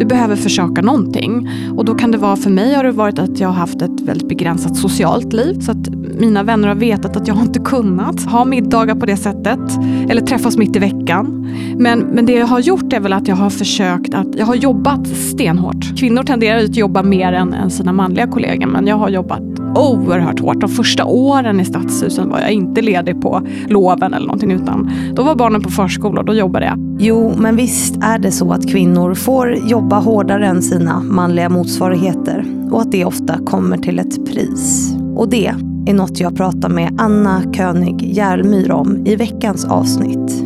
du behöver försöka någonting. Och då kan det vara, för mig har det varit att jag har haft ett väldigt begränsat socialt liv. Så att mina vänner har vetat att jag inte kunnat ha middagar på det sättet. Eller träffas mitt i veckan. Men, men det jag har gjort är väl att jag har försökt att, jag har jobbat stenhårt. Kvinnor tenderar att jobba mer än, än sina manliga kollegor. Men jag har jobbat oerhört hårt. De första åren i Stadshusen var jag inte ledig på loven eller någonting utan då var barnen på förskola och då jobbade jag. Jo, men visst är det så att kvinnor får jobba hårdare än sina manliga motsvarigheter och att det ofta kommer till ett pris. Och det är något jag pratar med Anna König Järlmyr om i veckans avsnitt.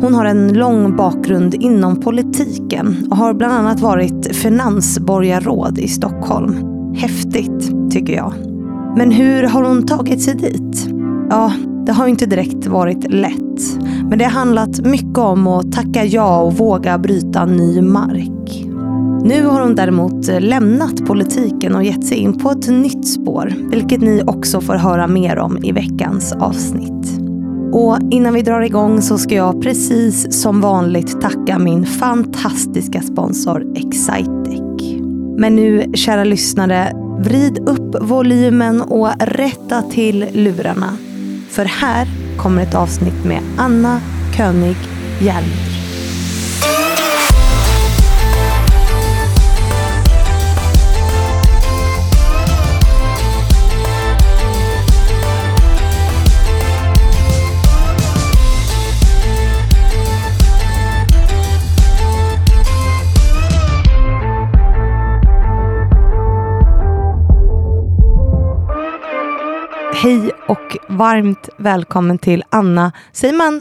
Hon har en lång bakgrund inom politiken och har bland annat varit finansborgarråd i Stockholm. Häftigt, tycker jag. Men hur har hon tagit sig dit? Ja, det har inte direkt varit lätt. Men det har handlat mycket om att tacka ja och våga bryta ny mark. Nu har hon däremot lämnat politiken och gett sig in på ett nytt spår, vilket ni också får höra mer om i veckans avsnitt. Och innan vi drar igång så ska jag precis som vanligt tacka min fantastiska sponsor Excitec. Men nu, kära lyssnare, vrid upp volymen och rätta till lurarna. För här kommer ett avsnitt med Anna König Hjelmer. Hej och varmt välkommen till Anna. Säger man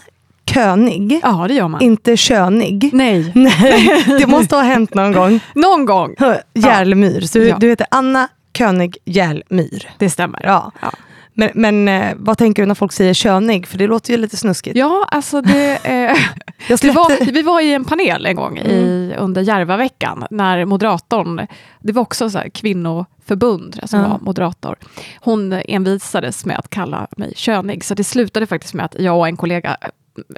könig? Ja, det gör man. Inte könig? Nej. Nej, det måste ha hänt någon gång. Någon gång. Järlmyr. Så Ja. du heter Anna König Järlmyr. Det stämmer. Ja. Ja. Men, men eh, vad tänker du när folk säger könig? För det låter ju lite snuskigt. Ja, alltså det, eh, det var, vi var i en panel en gång i, under Järvaveckan när moderatorn, det var också så här kvinnoförbund som Ja. var moderator, hon envisades med att kalla mig könig, så det slutade faktiskt med att jag och en kollega,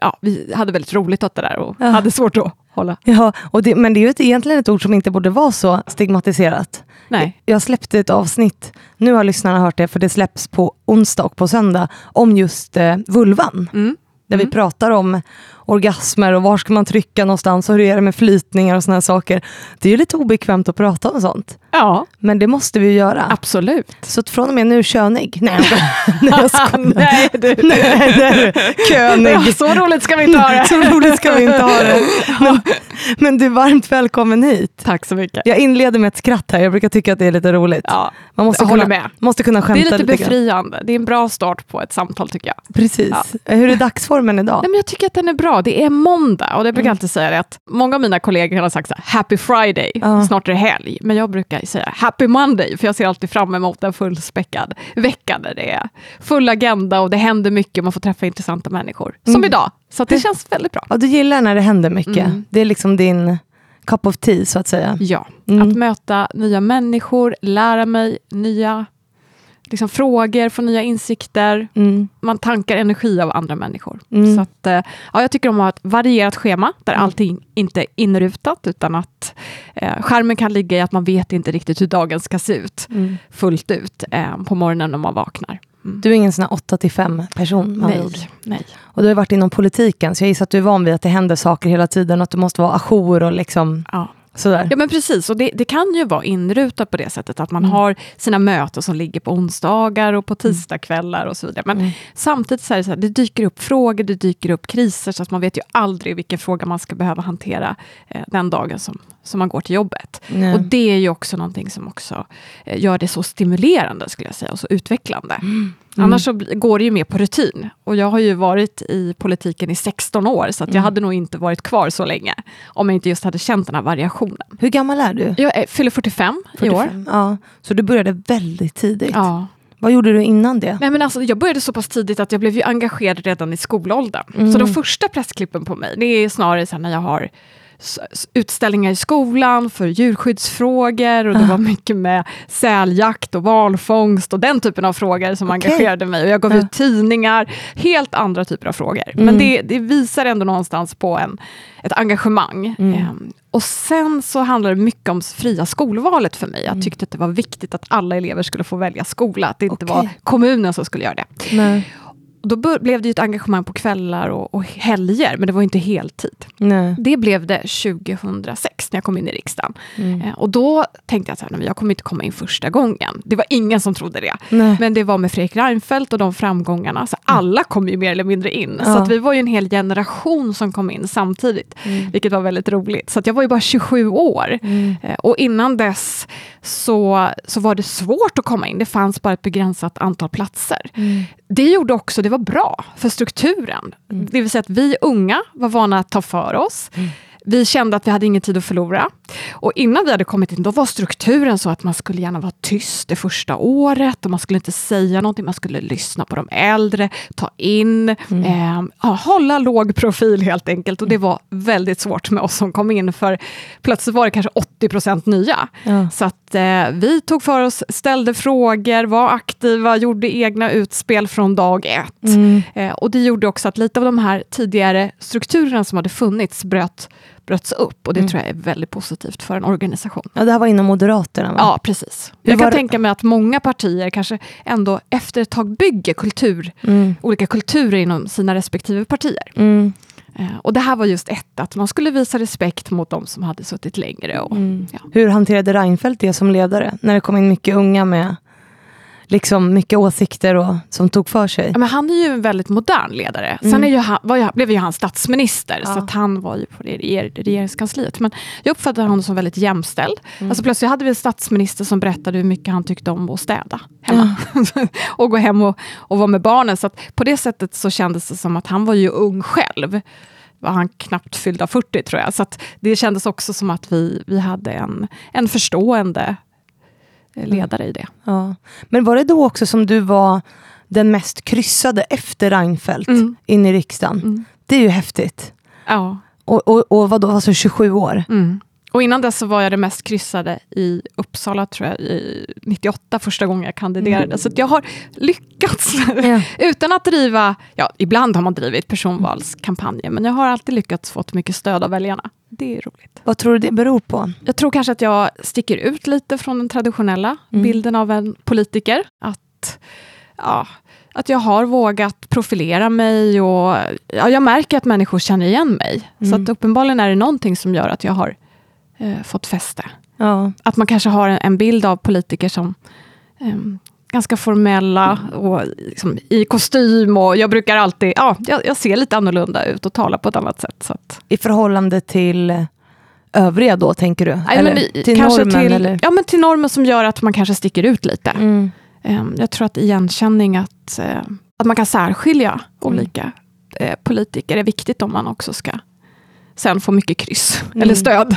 ja, vi hade väldigt roligt åt det där och Ja. hade svårt att hålla. Ja, och det, men det är ju ett, egentligen ett ord som inte borde vara så stigmatiserat. Nej. Jag släppte ett avsnitt, nu har lyssnarna hört det, för det släpps på onsdag och på söndag, om just eh, vulvan. Mm. Där vi Mm. pratar om orgasmer och var ska man trycka någonstans och hur är det med flytningar och sådana saker. Det är ju lite obekvämt att prata om sånt. Ja, Men det måste vi ju göra. absolut. Så att från och med nu könig. Nej, nej jag skojar. Nej, du. Nej, nej, könig. Ja, så roligt ska vi inte ha det. Så roligt ska vi inte ha det. Men, men du är varmt välkommen hit. Tack så mycket. Jag inleder med ett skratt här, jag brukar tycka att det är lite roligt. Ja, Man måste jag kunna, håller med. måste kunna Det är skämta lite lite grann. befriande. Det är en bra start på ett samtal tycker jag. Precis. Hur är dagsformen idag? Nej, men jag tycker att den är bra. Det är måndag och jag brukar Mm. alltid säga det att många av mina kollegor har sagt så här, happy friday, Ja. snart är det helg. Men jag brukar säga happy monday, för jag ser alltid fram emot en fullspäckad vecka där det är full agenda och det händer mycket, man får träffa intressanta människor. Som Mm. idag. Så det känns väldigt bra. Ja, du gillar när det händer mycket. Mm. Det är liksom din cup of tea så att säga. Ja, Mm. att möta nya människor, lära mig nya liksom, frågor, få nya insikter. Mm. Man tankar energi av andra människor. Mm. Så att, eh, ja, jag tycker om att ha ett varierat schema, där Mm. allting inte är inrutat, utan att eh, skärmen kan ligga i att man vet inte riktigt hur dagen ska se ut Mm. fullt ut eh, på morgonen när man vaknar. Mm. Du är ingen sån här 8 till 5 person ord. nej, nej. Och du har varit inom politiken, så jag gissar att du är van vid att det händer saker hela tiden och att du måste vara ajour och liksom Ja. Sådär. Ja men precis, och det, det kan ju vara inrutat på det sättet att man Mm. har sina möten som ligger på onsdagar och på tisdagskvällar och så vidare. Men Mm. samtidigt så är det så här, det dyker upp frågor, det dyker upp kriser, så att man vet ju aldrig vilken fråga man ska behöva hantera eh, den dagen som, som man går till jobbet. Nej. Och det är ju också någonting som också eh, gör det så stimulerande, skulle jag säga, och så utvecklande. Mm. Annars så går det ju mer på rutin. Och jag har ju varit i politiken i 16 år, så jag Mm. hade nog inte varit kvar så länge, om jag inte just hade känt den här variationen. Hur gammal är du? Jag är, fyller 45, i år. 45. Ja, så du började väldigt tidigt. Ja. Vad gjorde du innan det? Nej, men alltså, jag började så pass tidigt att jag blev ju engagerad redan i skolåldern. Mm. Så de första pressklippen på mig, det är snarare så när jag har utställningar i skolan för djurskyddsfrågor och det var mycket med säljakt och valfångst och den typen av frågor som okay. engagerade mig. Och jag gav ut tidningar, helt andra typer av frågor. Mm. Men det, det, visar ändå någonstans på en, ett engagemang. Mm. Um, och sen så handlar det mycket om fria skolvalet för mig. Jag mm. tyckte att det var viktigt att alla elever skulle få välja skola, att det inte okay. var kommunen som skulle göra det. Nej då blev det ett engagemang på kvällar och, och helger, men det var inte heltid. Nej. Det blev det 2006 när jag kom in i riksdagen. Mm. Eh, och då tänkte jag att jag kommer inte komma in första gången. Det var ingen som trodde det. Nej. Men det var med Fredrik Reinfeldt och de framgångarna, så mm. alla kom ju mer eller mindre in. Ja. Så att vi var ju en hel generation som kom in samtidigt, mm. vilket var väldigt roligt. Så jag var ju bara 27 år. Mm. Eh, och innan dess så, så var det svårt att komma in. Det fanns bara ett begränsat antal platser. Det gjorde också, det var bra för strukturen. Mm. Det vill säga att vi unga var vana att ta för oss. Mm. Vi kände att vi hade ingen tid att förlora. Och innan vi hade kommit in, då var strukturen så att man skulle gärna vara tyst det första året och man skulle inte säga någonting, man skulle lyssna på de äldre, ta in, mm. eh, hålla låg profil helt enkelt. Och det var väldigt svårt med oss som kom in, för plötsligt var det kanske 80% nya. Ja. Så att eh, vi tog för oss, ställde frågor, var aktiva, gjorde egna utspel från dag ett. Mm. Eh, och det gjorde också att lite av de här tidigare strukturerna som hade funnits bröt bröts upp och det mm. tror jag är väldigt positivt för en organisation. Ja, det här var inom Moderaterna? Va? Ja, precis. Hur jag kan det? tänka mig att många partier kanske ändå efter ett tag bygger kultur, mm. olika kulturer inom sina respektive partier. Mm. Eh, och det här var just ett, att man skulle visa respekt mot de som hade suttit längre. Och, mm. ja. Hur hanterade Reinfeldt det som ledare? När det kom in mycket unga med liksom mycket åsikter och, som tog för sig. Ja, men han är ju en väldigt modern ledare. Sen mm. han, var blev ju han statsminister, ja. så att han var ju på reger, regeringskansliet. Men jag uppfattade honom som väldigt jämställd. Mm. Alltså plötsligt hade vi en statsminister som berättade hur mycket han tyckte om att städa hemma. Ja. och gå hem och, och vara med barnen. Så på det sättet så kändes det som att han var ju ung själv var han knappt fyllda 40 tror jag. Så det kändes också som att vi, vi hade en, en förstående ledare i det. Ja. Men var det då också som du var den mest kryssade efter Reinfeldt mm. in i riksdagen? Mm. Det är ju häftigt. Ja. Och, och, och vadå, alltså 27 år? Mm. Och innan dess så var jag det mest kryssade i Uppsala, tror jag, i 98, första gången jag kandiderade. Mm. Så jag har lyckats, ja. utan att driva, ja, ibland har man drivit personvalskampanjer, men jag har alltid lyckats få mycket stöd av väljarna. Det är roligt. Vad tror du det beror på? Jag tror kanske att jag sticker ut lite från den traditionella mm. bilden av en politiker. Att, ja, att jag har vågat profilera mig och ja, jag märker att människor känner igen mig. Mm. Så att uppenbarligen är det någonting som gör att jag har eh, fått fäste. Ja. Att man kanske har en, en bild av politiker som eh, ganska formella och liksom, i kostym och jag brukar alltid, ja, jag, jag, ser lite annorlunda ut och talar på ett annat sätt. Så att. I förhållande till övriga då, tänker du? Nej, eller i, till normen? Till, eller? Ja, men till normen som gör att man kanske sticker ut lite. Mm. Um, jag tror att igenkänning, att, uh, att man kan särskilja mm. olika uh, politiker är viktigt om man också ska sen få mycket kryss mm. eller stöd.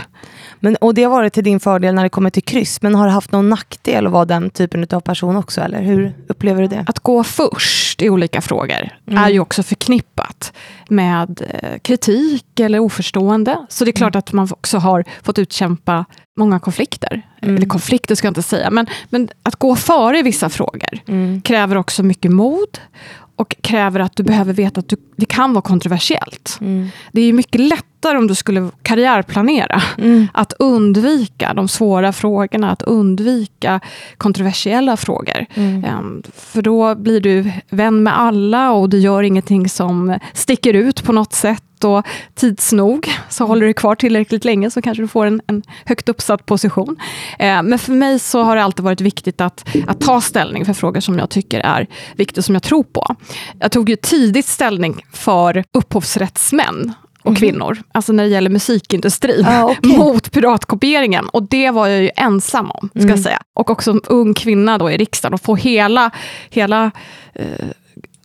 Men, och det har varit till din fördel när det kommer till kryss, men har det haft någon nackdel att vara den typen av person också? Eller hur upplever du det? Att gå först i olika frågor mm. är ju också förknippat med eh, kritik eller oförstående. Så det är klart mm. att man också har fått utkämpa många konflikter. Mm. Eller konflikter ska jag inte säga, men, men att gå före i vissa frågor mm. kräver också mycket mod och kräver att du behöver veta att du, det kan vara kontroversiellt. Mm. Det är mycket lättare om du skulle karriärplanera, mm. att undvika de svåra frågorna, att undvika kontroversiella frågor. Mm. Um, för då blir du vän med alla och du gör ingenting som sticker ut på något sätt och tids nog så håller du kvar tillräckligt länge så kanske du får en, en högt uppsatt position. Eh, men för mig så har det alltid varit viktigt att, att ta ställning för frågor som jag tycker är viktiga, som jag tror på. Jag tog ju tidigt ställning för upphovsrättsmän och mm. kvinnor, alltså när det gäller musikindustrin, ah, okay. mot piratkopieringen. Och det var jag ju ensam om, ska mm. jag säga. Och också en ung kvinna då i riksdagen, och få hela, hela eh,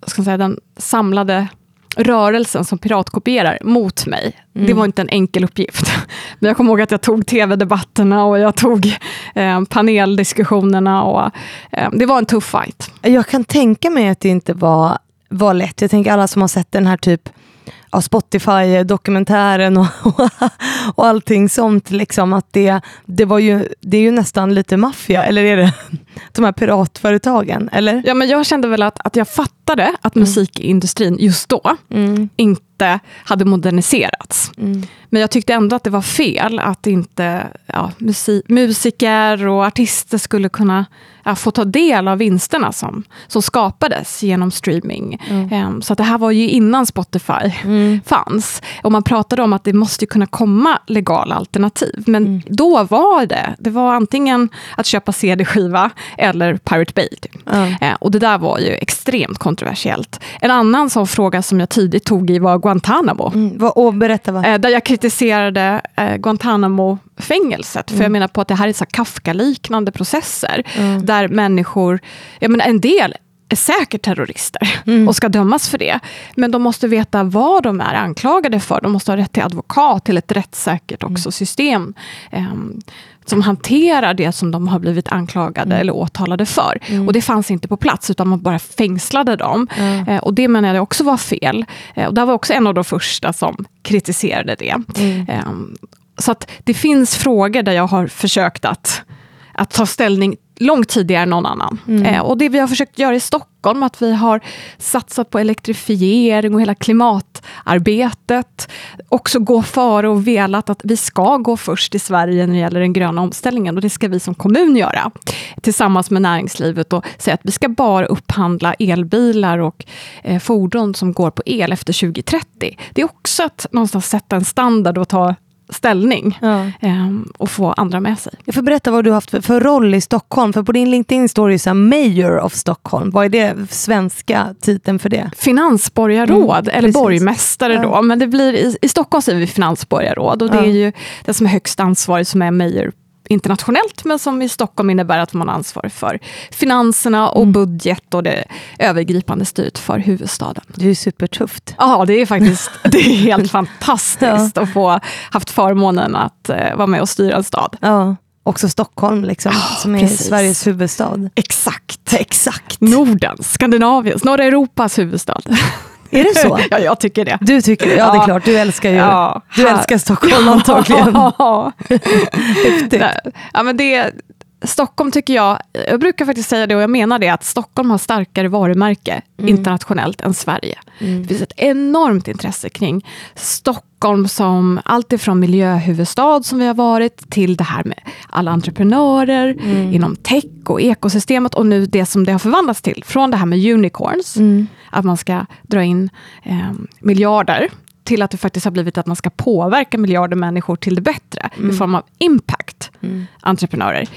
ska säga, den samlade rörelsen som piratkopierar mot mig. Mm. Det var inte en enkel uppgift. Men jag kommer ihåg att jag tog tv-debatterna och jag tog eh, paneldiskussionerna. Och, eh, det var en tuff fight. Jag kan tänka mig att det inte var, var lätt. Jag tänker alla som har sett den här typ ja, Spotify-dokumentären och, och allting sånt. Liksom, att det, det, var ju, det är ju nästan lite maffia, eller är det de här piratföretagen? Eller? Ja, men jag kände väl att, att jag fattade att mm. musikindustrin just då mm. inte hade moderniserats. Mm. Men jag tyckte ändå att det var fel att inte ja, musik, musiker och artister skulle kunna ja, få ta del av vinsterna som, som skapades genom streaming. Mm. Um, så det här var ju innan Spotify mm. fanns. Och man pratade om att det måste kunna komma legala alternativ. Men mm. då var det, det var antingen att köpa CD-skiva eller Pirate Bay. Uh, och det där var ju extremt kontroversiellt. En annan sån fråga som jag tidigt tog i var Guantanamo. Mm. Och berätta vad. Uh, där jag kritiserade uh, Guantanamo-fängelset. För jag mm. menar på att det här är så Kafka-liknande processer. Mm. Där människor, jag menar en del är säkert terrorister mm. och ska dömas för det. Men de måste veta vad de är anklagade för. De måste ha rätt till advokat, till ett rättssäkert mm. också system. Um, som hanterar det som de har blivit anklagade mm. eller åtalade för. Mm. Och det fanns inte på plats, utan man bara fängslade dem. Mm. Eh, och det menade jag också var fel. Eh, och det var också en av de första som kritiserade det. Eh, så att det finns frågor där jag har försökt att, att ta ställning långt tidigare än någon annan. Mm. Eh, och det vi har försökt göra i Stockholm, att vi har satsat på elektrifiering och hela klimatarbetet. Också gå före och velat att vi ska gå först i Sverige när det gäller den gröna omställningen. Och det ska vi som kommun göra, tillsammans med näringslivet och säga att vi ska bara upphandla elbilar och eh, fordon som går på el efter 2030. Det är också att någonstans sätta en standard och ta ställning ja. um, och få andra med sig. Jag får berätta vad du har haft för, för roll i Stockholm. För på din LinkedIn står det så Mayor of Stockholm. Vad är det svenska titeln för det? Finansborgarråd, mm, eller precis. borgmästare ja. då. Men det blir, i, i Stockholm säger vi finansborgarråd och det är ju det som är högst ansvarig som är mayor internationellt, men som i Stockholm innebär att man har ansvar för finanserna och mm. budget och det övergripande styret för huvudstaden. Det är supertufft. Ja, det är faktiskt det är helt fantastiskt ja. att få haft förmånen att uh, vara med och styra en stad. Ja. Också Stockholm, liksom, oh, som är precis. Sveriges huvudstad. Exakt. Exakt. Nordens, Skandinaviens, norra Europas huvudstad. Är det så? ja, jag tycker det. Du tycker det? Ja, det är klart. Du älskar ju ja, du älskar Stockholm antagligen. Häftigt. Ja, men det, Stockholm tycker jag, jag brukar faktiskt säga det och jag menar det, att Stockholm har starkare varumärke mm. internationellt än Sverige. Mm. Det finns ett enormt intresse kring Stockholm som allt ifrån miljöhuvudstad som vi har varit, till det här med alla entreprenörer mm. inom tech och ekosystemet och nu det som det har förvandlats till, från det här med unicorns, mm. att man ska dra in eh, miljarder till att det faktiskt har blivit att man ska påverka miljarder människor till det bättre mm. i form av impact, mm. entreprenörer.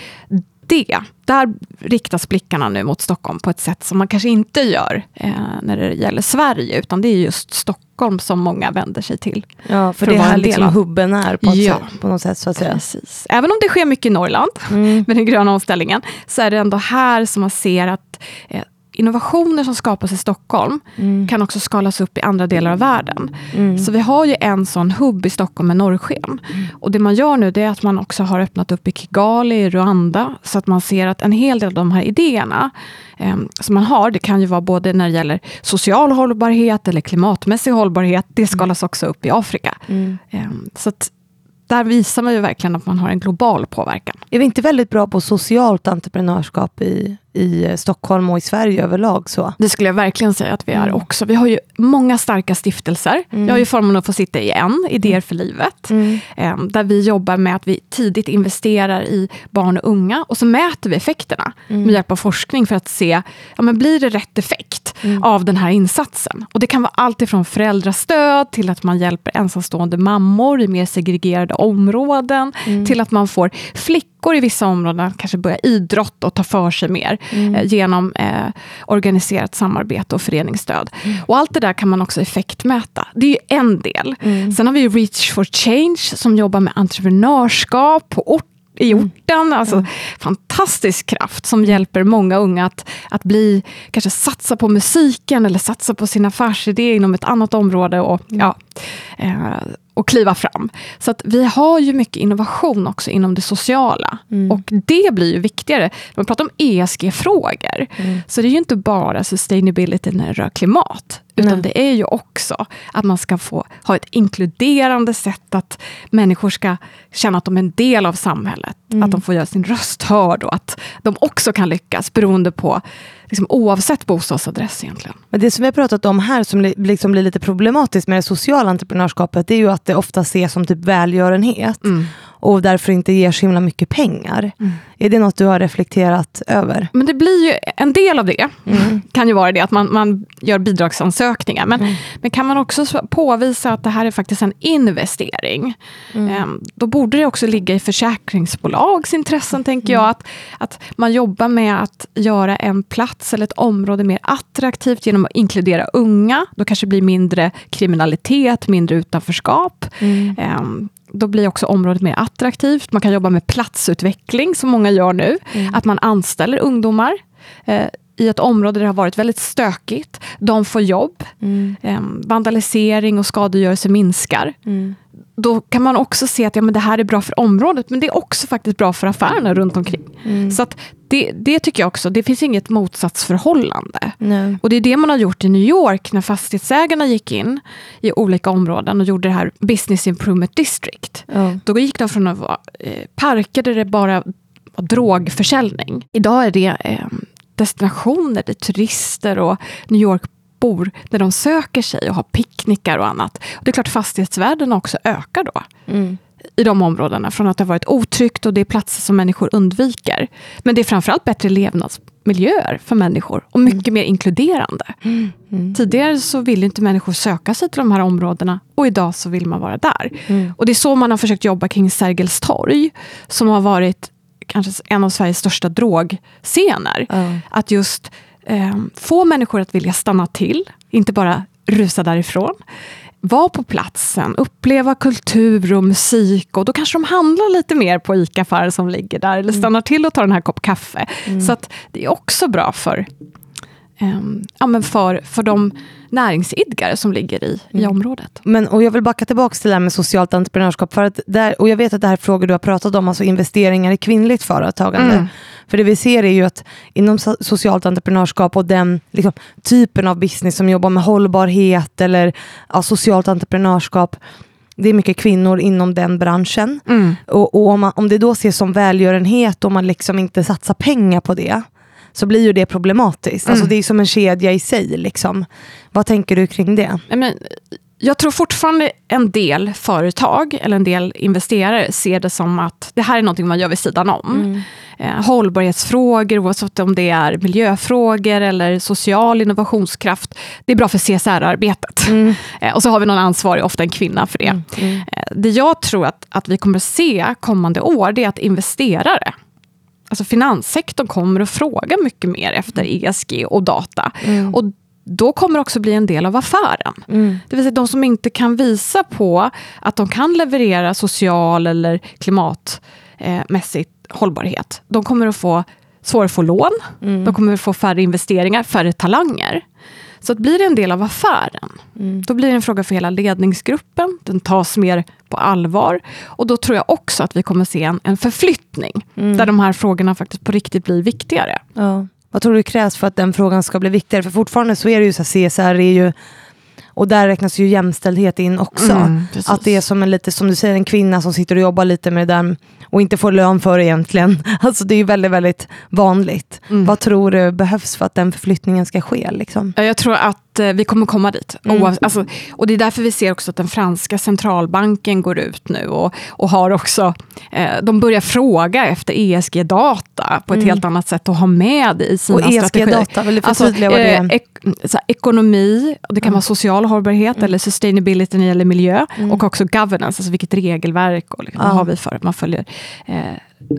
Det, där riktas blickarna nu mot Stockholm på ett sätt som man kanske inte gör eh, när det gäller Sverige, utan det är just Stockholm som många vänder sig till. Ja, för, för det är här liksom hubben är på, ja. sätt, på något sätt. Så att säga. Precis. Även om det sker mycket i Norrland mm. med den gröna omställningen, så är det ändå här som man ser att eh, innovationer som skapas i Stockholm mm. kan också skalas upp i andra delar av världen. Mm. Så vi har ju en sån hubb i Stockholm med norrsken. Mm. Och det man gör nu är att man också har öppnat upp i Kigali i Rwanda. Så att man ser att en hel del av de här idéerna eh, som man har, det kan ju vara både när det gäller social hållbarhet eller klimatmässig hållbarhet. Det skalas också upp i Afrika. Eh, så att där visar man ju verkligen att man har en global påverkan. Är vi inte väldigt bra på socialt entreprenörskap i, i Stockholm och i Sverige överlag? Så? Det skulle jag verkligen säga att vi är mm. också. Vi har ju många starka stiftelser. Mm. Jag har ju förmånen att få sitta i en, Idéer för livet. Mm. Ehm, där vi jobbar med att vi tidigt investerar i barn och unga. Och så mäter vi effekterna mm. med hjälp av forskning för att se, ja, men blir det rätt effekt mm. av den här insatsen? Och det kan vara allt ifrån föräldrastöd till att man hjälper ensamstående mammor i mer segregerade områden. Mm. Till att man får flickor flickor i vissa områden kanske börja idrotta och ta för sig mer mm. eh, genom eh, organiserat samarbete och föreningsstöd. Mm. Och allt det där kan man också effektmäta. Det är ju en del. Mm. Sen har vi Reach for Change som jobbar med entreprenörskap på ort i mm. orten. Alltså, mm. Fantastisk kraft som hjälper många unga att, att bli, kanske satsa på musiken eller satsa på sin affärsidé inom ett annat område. Och, mm. ja, eh, och kliva fram. Så att vi har ju mycket innovation också inom det sociala. Mm. Och det blir ju viktigare. Man pratar om ESG-frågor, mm. så det är ju inte bara sustainability när det rör klimat. Utan Nej. det är ju också att man ska få ha ett inkluderande sätt att människor ska känna att de är en del av samhället. Mm. Att de får göra sin röst hörd och att de också kan lyckas beroende på, liksom, oavsett bostadsadress egentligen. Men det som vi har pratat om här som li- liksom blir lite problematiskt med det sociala entreprenörskapet, det är ju att det ofta ses som typ välgörenhet och därför inte ger så himla mycket pengar. Är det något du har reflekterat över? Men det blir ju en del av det, kan ju vara det att man, man gör bidragsansökningar. Men, men kan man också så- påvisa att det här är faktiskt en investering, ehm, då borde det också ligga i försäkringsbolags intressen, tänker jag, att, att man jobbar med att göra en plats eller ett område mer attraktivt genom att inkludera unga. Då kanske det blir mindre kriminalitet, mindre utanförskap. Ehm, då blir också området mer attraktivt. Man kan jobba med platsutveckling, som många gör nu. Att man anställer ungdomar eh, i ett område där det har varit väldigt stökigt. De får jobb. Eh, vandalisering och skadegörelse minskar. Då kan man också se att ja, men det här är bra för området, men det är också faktiskt bra för affärerna runt omkring. Så att det, det tycker jag också, det finns inget motsatsförhållande. Nej. Och det är det man har gjort i New York när fastighetsägarna gick in i olika områden och gjorde det här Business Improvement District. Ja. Då gick de från att vara eh, parker där det bara var drogförsäljning. Idag är det eh, destinationer där turister och New York-bor där de söker sig och har picknickar och annat. Och det är klart fastighetsvärdena också ökar då Mm. i de områdena från att det har varit otryggt och det är platser som människor undviker. Men det är framförallt bättre levnadsmiljöer för människor och mycket mer inkluderande. Tidigare så ville inte människor söka sig till de här områdena och idag så vill man vara där. Och det är så man har försökt jobba kring Sergels torg som har varit kanske en av Sveriges största drogscener. Ja. Att just eh, få människor att vilja stanna till, inte bara rusa därifrån. Vara på platsen, uppleva kultur och musik och då kanske de handlar lite mer på ICA-affärer som ligger där eller stannar till och tar en här kopp kaffe. Så att det är också bra för, ehm, ja, men för, för de näringsidkare som ligger i, i området. Men, och jag vill backa tillbaka till det här med socialt entreprenörskap. För att där, och jag vet att det här är frågor du har pratat om, alltså investeringar i kvinnligt företagande. Mm. För det vi ser är ju att inom so- socialt entreprenörskap och den liksom, typen av business som jobbar med hållbarhet eller ja, socialt entreprenörskap, det är mycket kvinnor inom den branschen. Och, och om, man, om det då ses som välgörenhet och man liksom inte satsar pengar på det, så blir ju det problematiskt. Alltså det är som en kedja i sig. Liksom. Vad tänker du kring det? Men, jag tror fortfarande en del företag eller en del investerare ser det som att det här är någonting man gör vid sidan om. Eh, hållbarhetsfrågor, oavsett om det är miljöfrågor eller social innovationskraft. Det är bra för CSR-arbetet. Eh, och så har vi någon ansvarig, ofta en kvinna, för det. Eh, det jag tror att, att vi kommer att se kommande år, det är att investerare Alltså finanssektorn kommer att fråga mycket mer efter ESG och data. Och då kommer det också bli en del av affären. Det vill säga de som inte kan visa på att de kan leverera social eller klimatmässigt hållbarhet, de kommer att få svårare att få lån, de kommer att få färre investeringar, färre talanger. Så att blir det en del av affären, då blir det en fråga för hela ledningsgruppen, den tas mer på allvar. Och då tror jag också att vi kommer se en, en förflyttning, där de här frågorna faktiskt på riktigt blir viktigare. Ja. Vad tror du krävs för att den frågan ska bli viktigare? För fortfarande så är det ju så här, CSR är ju, och där räknas ju jämställdhet in också. Mm, att det är som en lite, som du säger, en kvinna som sitter och jobbar lite med det där och inte får lön för det egentligen. Alltså det är ju väldigt, väldigt vanligt. Mm. Vad tror du behövs för att den förflyttningen ska ske? Liksom? Ja, Jag tror att eh, vi kommer komma dit. Oav- alltså, och det är därför vi ser också att den franska centralbanken går ut nu och, och har också, eh, de börjar fråga efter ESG-data på ett helt annat sätt och ha med i sina Och strategier. ESG-data, vill du förtydliga vad det är? eh, ek- ekonomi, och det kan vara social hållbarhet eller sustainability när det gäller miljö. Och också governance, alltså vilket regelverk och liksom, vad har vi för att man följer eh,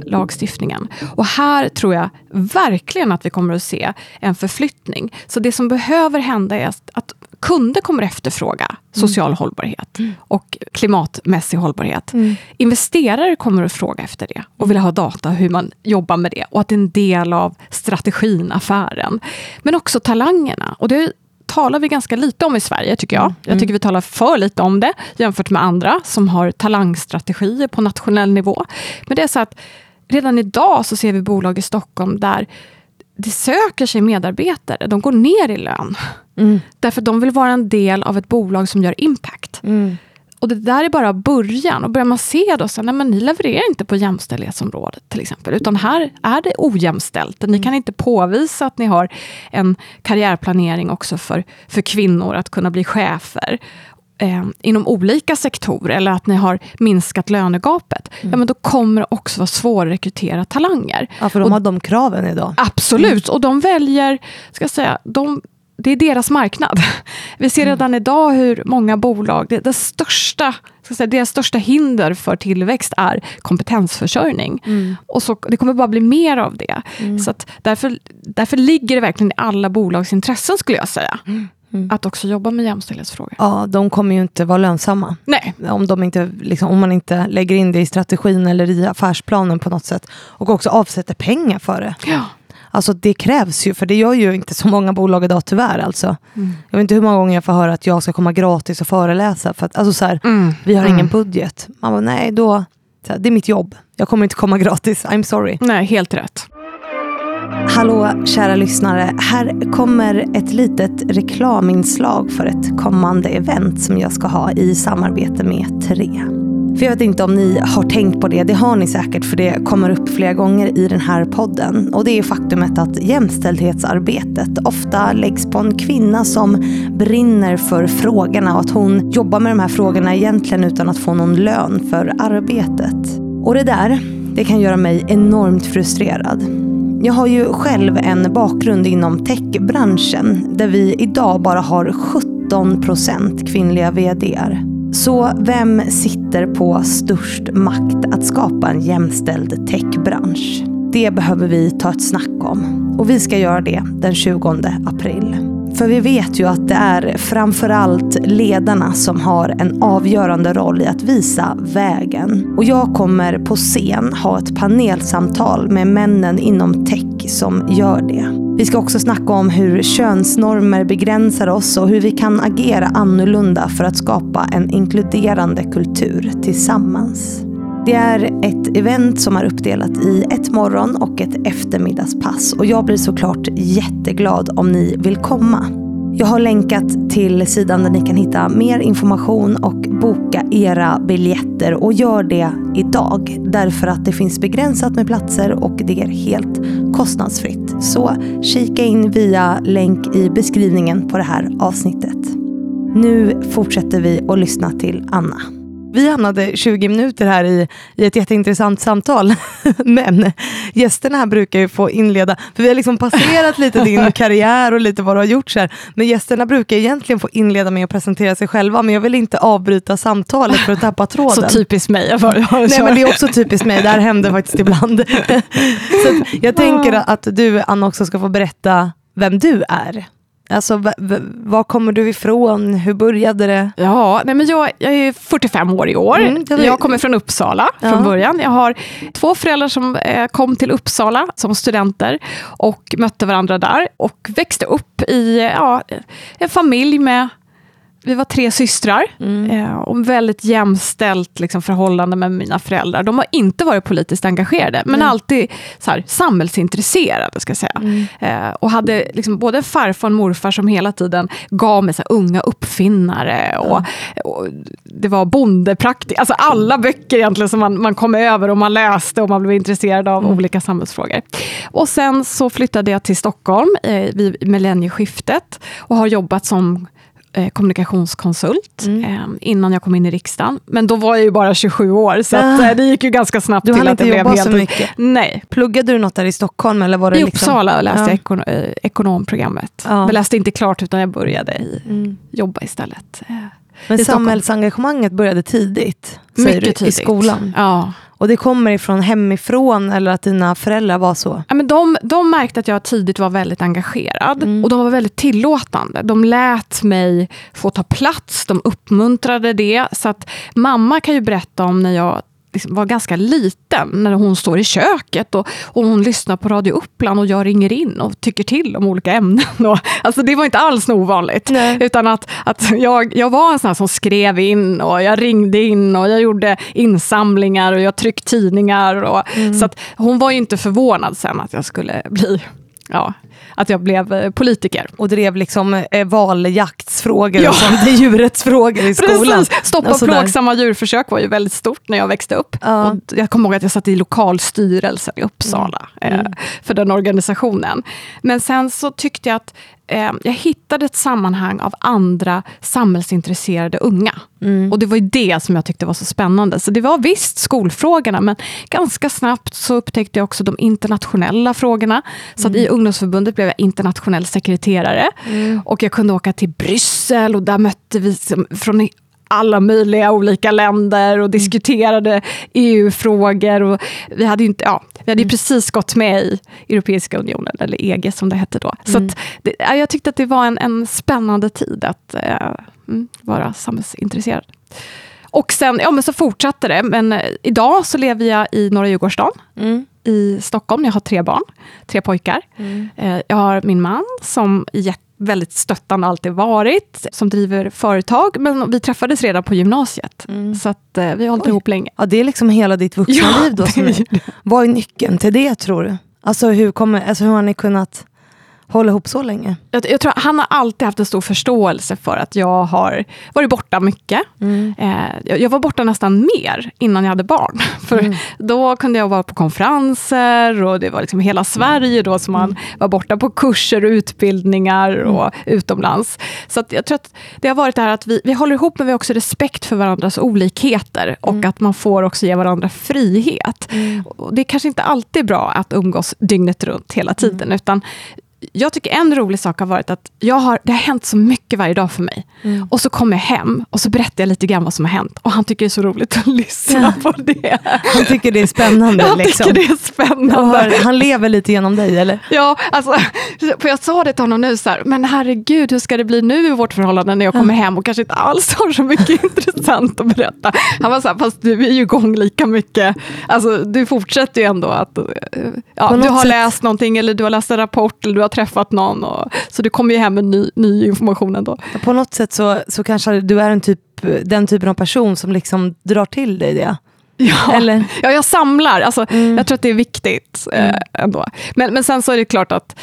lagstiftningen. Och här tror jag verkligen att vi kommer att se en förflyttning. Så det som behöver hända är att- kunder kommer efterfråga social hållbarhet och klimatmässig hållbarhet. Investerare kommer att fråga efter det och vilja ha data hur man jobbar med det och att det är en del av strategin, affären. Men också talangerna. Och det talar vi ganska lite om i Sverige, tycker jag. Jag tycker vi talar för lite om det jämfört med andra som har talangstrategier på nationell nivå. Men det är så att redan idag så ser vi bolag i Stockholm där det söker sig medarbetare. De går ner i lön Mm. Därför de vill vara en del av ett bolag som gör impact. Mm. Och det där är bara början. Och börjar man se då, så, nej, men ni levererar inte på jämställdhetsområdet till exempel. Utan här är det ojämställt. Ni kan inte påvisa att ni har en karriärplanering också för, för kvinnor att kunna bli chefer. Eh, inom olika sektorer eller att ni har minskat lönegapet. Ja, men då kommer det också vara svårt att rekrytera talanger. Ja, för de har de kraven idag. Absolut, och de väljer, ska jag säga, de, det är deras marknad. Vi ser redan idag hur många bolag, det, det största, ska säga, deras största hinder för tillväxt är kompetensförsörjning. Och så, det kommer bara bli mer av det. Så att därför, därför ligger det verkligen i alla bolags intressen, skulle jag säga, att också jobba med jämställdhetsfrågor. Ja, de kommer ju inte vara lönsamma. Nej, Om, de inte, liksom, om man inte lägger in det i strategin eller i affärsplanen på något sätt. Och också avsätter pengar för det. ja. Alltså det krävs ju, för det gör ju inte så många bolag idag tyvärr. Alltså. Jag vet inte hur många gånger jag får höra att jag ska komma gratis och föreläsa. För att, alltså så här, Mm. Vi har ingen budget. Man bara, nej, då, här, det är mitt jobb. Jag kommer inte komma gratis, I'm sorry. Nej, helt rätt. Hallå kära lyssnare, här kommer ett litet reklaminslag för ett kommande event som jag ska ha i samarbete med Tre. För jag vet inte om ni har tänkt på det, det har ni säkert för det kommer upp flera gånger i den här podden. Och det är faktumet att jämställdhetsarbetet ofta läggs på en kvinna som brinner för frågorna och att hon jobbar med de här frågorna egentligen utan att få någon lön för arbetet. Och det där, det kan göra mig enormt frustrerad. Jag har ju själv en bakgrund inom techbranschen där vi idag bara har 17% kvinnliga VDR. Så vem sitter på störst makt att skapa en jämställd techbransch? Det behöver vi ta ett snack om. Och vi ska göra det den 20 april. För vi vet ju att det är framförallt ledarna som har en avgörande roll i att visa vägen. Och jag kommer på scen ha ett panelsamtal med männen inom tech som gör det. Vi ska också snacka om hur könsnormer begränsar oss och hur vi kan agera annorlunda för att skapa en inkluderande kultur tillsammans. Det är ett event som är uppdelat i ett morgon och ett eftermiddagspass och jag blir såklart jätteglad om ni vill komma. Jag har länkat till sidan där ni kan hitta mer information och boka era biljetter och gör det idag därför att det finns begränsat med platser och det är helt kostnadsfritt. Så kika in via länk i beskrivningen på det här avsnittet. Nu fortsätter vi att lyssna till Anna. Vi hamnade 20 minuter här i, i ett jätteintressant samtal. Men gästerna här brukar ju få inleda, för vi har liksom passerat lite din karriär och lite vad du har gjort. Så här. Men gästerna brukar egentligen få inleda med att presentera sig själva, men jag vill inte avbryta samtalet för att tappa tråden. Så typiskt mig. Jag bara, Nej men det är också typiskt mig, det här händer faktiskt ibland. så jag tänker att du Anna också ska få berätta vem du är. Alltså var kommer du ifrån? Hur började det? Ja, nej men jag, jag är 45 år i år. Mm, Jag kommer från Uppsala Ja. från början. Jag har två föräldrar som eh, kom till Uppsala som studenter och mötte varandra där och växte upp i ja, en familj med vi var tre systrar eh, och väldigt jämställt liksom, förhållande med mina föräldrar. De har inte varit politiskt engagerade, men alltid så här, samhällsintresserade. Ska säga. Eh, och hade liksom, både farfar och morfar som hela tiden gav mig så här, unga uppfinnare. Och, och det var bondepraktik, alltså alla böcker egentligen som man, man kom över och man läste och man blev intresserad av olika samhällsfrågor. Och sen så flyttade jag till Stockholm eh, vid millennieskiftet och har jobbat som eh, kommunikationskonsult eh, innan jag kom in i riksdagen. Men då var jag ju bara 27 år, så att, Ah. eh, det gick ju ganska snabbt Du till att det blev jobba så mycket. Nej, Pluggade du något där i Stockholm? Eller var det i liksom... Uppsala läste jag Ja. ekon eh, ekonomprogrammet. Ja. Men läste inte klart, utan jag började i, Mm. jobba istället. eh, Men i samhällsengagemanget började tidigt, Mycket du, i tidigt. skolan. Ja. Och det kommer ifrån hemifrån eller att dina föräldrar var så? Ja, men de, de märkte att jag tidigt var väldigt engagerad Mm. och de var väldigt tillåtande. De lät mig få ta plats, de uppmuntrade det. Så att mamma kan ju berätta om när jag liksom var ganska liten, när hon står i köket och, och hon lyssnar på Radio Uppland och jag ringer in och tycker till om olika ämnen. Och, alltså det var inte alls ovanligt. Nej. Utan att, att jag, jag var en sån som skrev in och jag ringde in och jag gjorde insamlingar och jag tryckte tidningar. Och, Så att hon var ju inte förvånad sen att jag skulle bli ja, att jag blev eh, politiker. Och drev liksom eh, valjaktsfrågor Ja. och sånt, djurrättsfrågor i skolan. Precis, stoppa Och plågsamma djurförsök var ju väldigt stort när jag växte upp. Ja. Och jag kommer ihåg att jag satt i lokalstyrelsen i Uppsala Mm. eh, för den organisationen. Men sen så tyckte jag att eh, jag hittade ett sammanhang av andra samhällsintresserade unga. Mm. Och det var ju det som jag tyckte var så spännande. Så det var visst skolfrågorna, men ganska snabbt så upptäckte jag också de internationella frågorna. Så att i Mm. Ungdomsförbundet blev jag internationell sekreterare. Och jag kunde åka till Bryssel och där mötte vi från alla möjliga olika länder Mm. och diskuterade EU-frågor. Och vi hade ju inte, ja, vi hade ju precis gått med i Europeiska unionen, eller EG som det hette då. Så Mm. att det, ja, jag tyckte att det var en, en spännande tid att eh, mm, vara samhällsintresserad. Och sen ja, men så fortsatte det, men eh, idag så lever jag i Norra Djurgårdsstaden Mm. I Stockholm. Jag har tre barn, tre pojkar. Mm. Eh, Jag har min man som är väldigt stöttande alltid varit, som driver företag, men vi träffades redan på gymnasiet. Mm. Så att, eh, vi har hållit Oj. ihop länge. Ja, det är liksom hela ditt vuxna Ja, då. Som är. Vad är nyckeln till det tror du? Alltså hur, kommer, alltså hur har ni kunnat hålla ihop så länge? Jag, jag tror han har alltid haft en stor förståelse för att jag har varit borta mycket. Mm. Eh, jag, var borta nästan mer innan jag hade barn. För Mm. Då kunde jag vara på konferenser och det var liksom hela Sverige då som man var borta på kurser och utbildningar och utomlands. Så jag tror att det har varit det här att vi, vi håller ihop men vi har också respekt för varandras olikheter och att man får också ge varandra frihet. Och det är kanske inte alltid bra att umgås dygnet runt hela tiden utan jag tycker en rolig sak har varit att jag har, det har hänt så mycket varje dag för mig. Mm. Och så kommer jag hem och så berättar jag lite grann vad som har hänt. Och han tycker det är så roligt att lyssna på det. Han tycker det är spännande. Han liksom. tycker det är Och spännande. har- han lever lite genom dig eller? Ja, alltså, för jag sa det till honom nu, så här, men herregud, hur ska det bli nu i vårt förhållande när jag kommer hem och kanske inte alls har så mycket intressant att berätta. Han var så här, fast du är ju igång lika mycket. Alltså, du fortsätter ju ändå att... eh, Ja, du har sätt- läst någonting, eller du har läst en rapport, eller du har träffat någon. Och, så du kommer ju hem med ny, ny information ändå. På något sätt så, så kanske du är en typ, den typen av person som liksom drar till dig det. Ja. Eller? Ja, jag samlar. Alltså, Mm. Jag tror att det är viktigt eh, ändå. Men, men sen så är det klart att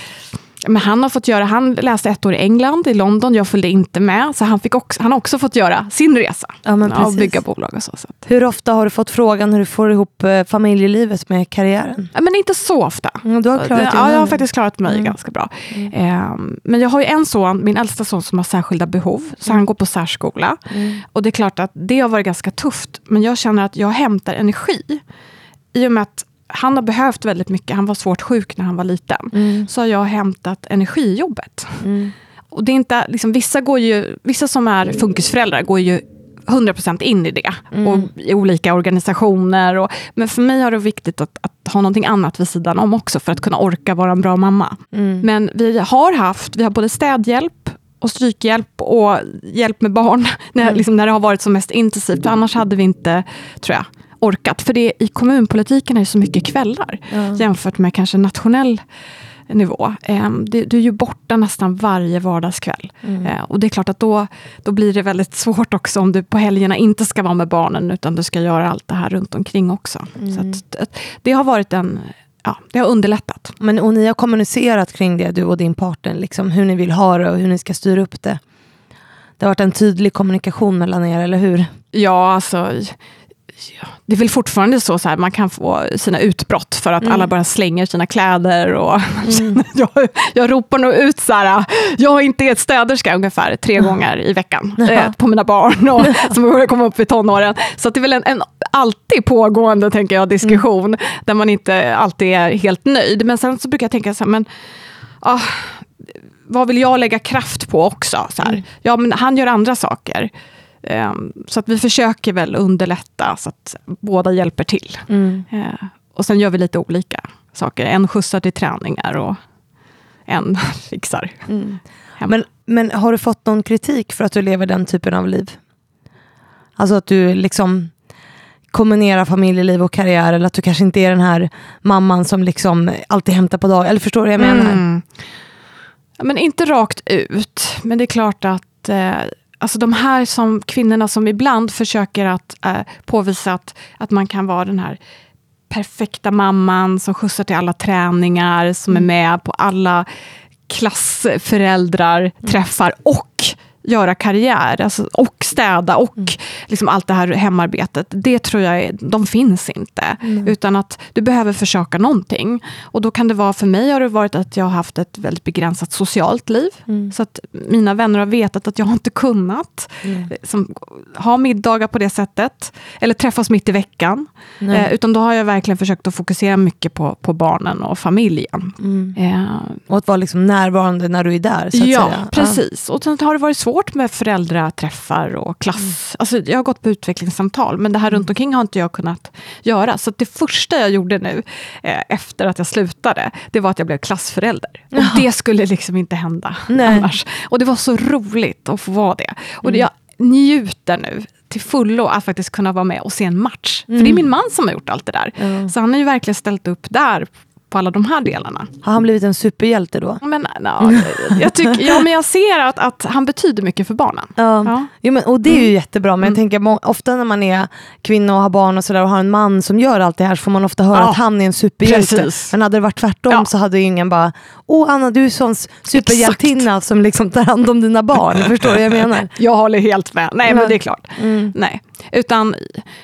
men han har fått göra, han läste ett år i England, i London, jag följde inte med. Så han, fick också, han har också fått göra sin resa. Ja, men och bygga bolag och så. så. Hur ofta har du fått frågan hur du får ihop eh, familjelivet med karriären? Ja, Men inte så ofta. Mm, du har klarat ja, jag har faktiskt klarat mig Mm. ganska bra. Ehm, men jag har ju en son, min äldsta son, som har särskilda behov. Så han går på särskola. Mm. Och det är klart att det har varit ganska tufft. Men jag känner att jag hämtar energi. I och med att han har behövt väldigt mycket. Han var svårt sjuk när han var liten. Mm. Så har jag hämtat energijobbet. Mm. Och det är inte, liksom, vissa, går ju, vissa som är funkisföräldrar går ju 100% in i det. Mm. Och I olika organisationer. Och, men för mig har det varit viktigt att, att ha någonting annat vid sidan om också. För att kunna orka vara en bra mamma. Mm. Men vi har haft, vi har både städhjälp och strykhjälp och hjälp med barn. När, Mm. liksom, när det har varit som mest intensivt. Annars hade vi inte, tror jag, orkat. För det, i kommunpolitiken är det så mycket kvällar. Ja. Jämfört med kanske nationell nivå. Ehm, Du är ju borta nästan varje vardagskväll. Mm. Eh, Och det är klart att då, då blir det väldigt svårt också om du på helgerna inte ska vara med barnen utan du ska göra allt det här runt omkring också. Mm. Så att, det- det har varit en, ja, det har underlättat. Men, och ni har kommunicerat kring det, du och din partner, liksom, hur ni vill ha det och hur ni ska styra upp det. Det har varit en tydlig kommunikation mellan er, eller hur? Ja, alltså... Det är väl fortfarande så, så här, man kan få sina utbrott för att Mm. alla bara slänger sina kläder. Och jag, jag ropar nog ut så här, jag är inte ett städerska ungefär tre gånger i veckan eh, på mina barn och, som börjar komma upp i tonåren. Så att det är väl en, en alltid pågående tänker jag, diskussion där man inte alltid är helt nöjd. Men sen så brukar jag tänka så här, men ah, vad vill jag lägga kraft på också? Så här. Ja, men han gör andra saker. Ehm, så att vi försöker väl underlätta så att båda hjälper till. Mm. Eh, och sen gör vi lite olika saker. En skjutsar till träningar och en fixar Mm. Men, men har du fått någon kritik för att du lever den typen av liv? Alltså att du liksom kombinerar familjeliv och karriär eller att du kanske inte är den här mamman som liksom alltid hämtar på dag. Eller förstår du vad jag menar? Mm. Men inte rakt ut, men det är klart att eh, alltså de här som, kvinnorna som ibland försöker att eh, påvisa att, att man kan vara den här perfekta mamman som skjutsar till alla träningar, som är med på alla klassföräldrar Mm. träffar och göra karriär, alltså, och städa och Mm. liksom allt det här hemarbetet. Det tror jag, är, de finns inte. Mm. Utan att du behöver försöka någonting. Och då kan det vara, för mig har det varit att jag har haft ett väldigt begränsat socialt liv. Mm. Så att mina vänner har vetat att jag har inte kunnat Mm. som, ha middagar på det sättet. Eller träffas mitt i veckan. Eh, utan då har jag verkligen försökt att fokusera mycket på, på barnen och familjen. Mm. Eh, Och att vara liksom närvarande när du är där. Ja, säga. precis. Och sen har det varit svårt med föräldraträffar och klass. Mm. Alltså, jag har gått på utvecklingssamtal, men det här runt omkring har inte jag kunnat göra. Så det första jag gjorde nu, eh, efter att jag slutade, det var att jag blev klassförälder. Och det skulle liksom inte hända Nej. annars. Och det var så roligt att få vara det. Och Mm. det, jag njuter nu till fullo att faktiskt kunna vara med och se en match. För det är min man som har gjort allt det där. Mm. Så han har ju verkligen ställt upp där på alla de här delarna. Har han blivit en superhjälte då? Men, ja, jag, tycker, ja, men jag ser att, att han betyder mycket för barnen. Ja. Ja. Jo, men, och det är ju jättebra, men jag Mm. tänker ofta när man är kvinna och har barn och sådär och har en man som gör allt det här så får man ofta höra Ja. att han är en superhjälte. Precis. Men hade det varit tvärtom Ja. så hade ju ingen bara Åh Anna du är sån superhjältinna som liksom tar hand om dina barn. Förstår du vad jag menar? Jag håller helt med. Nej, Ja. men det är klart. Mm. Nej. Utan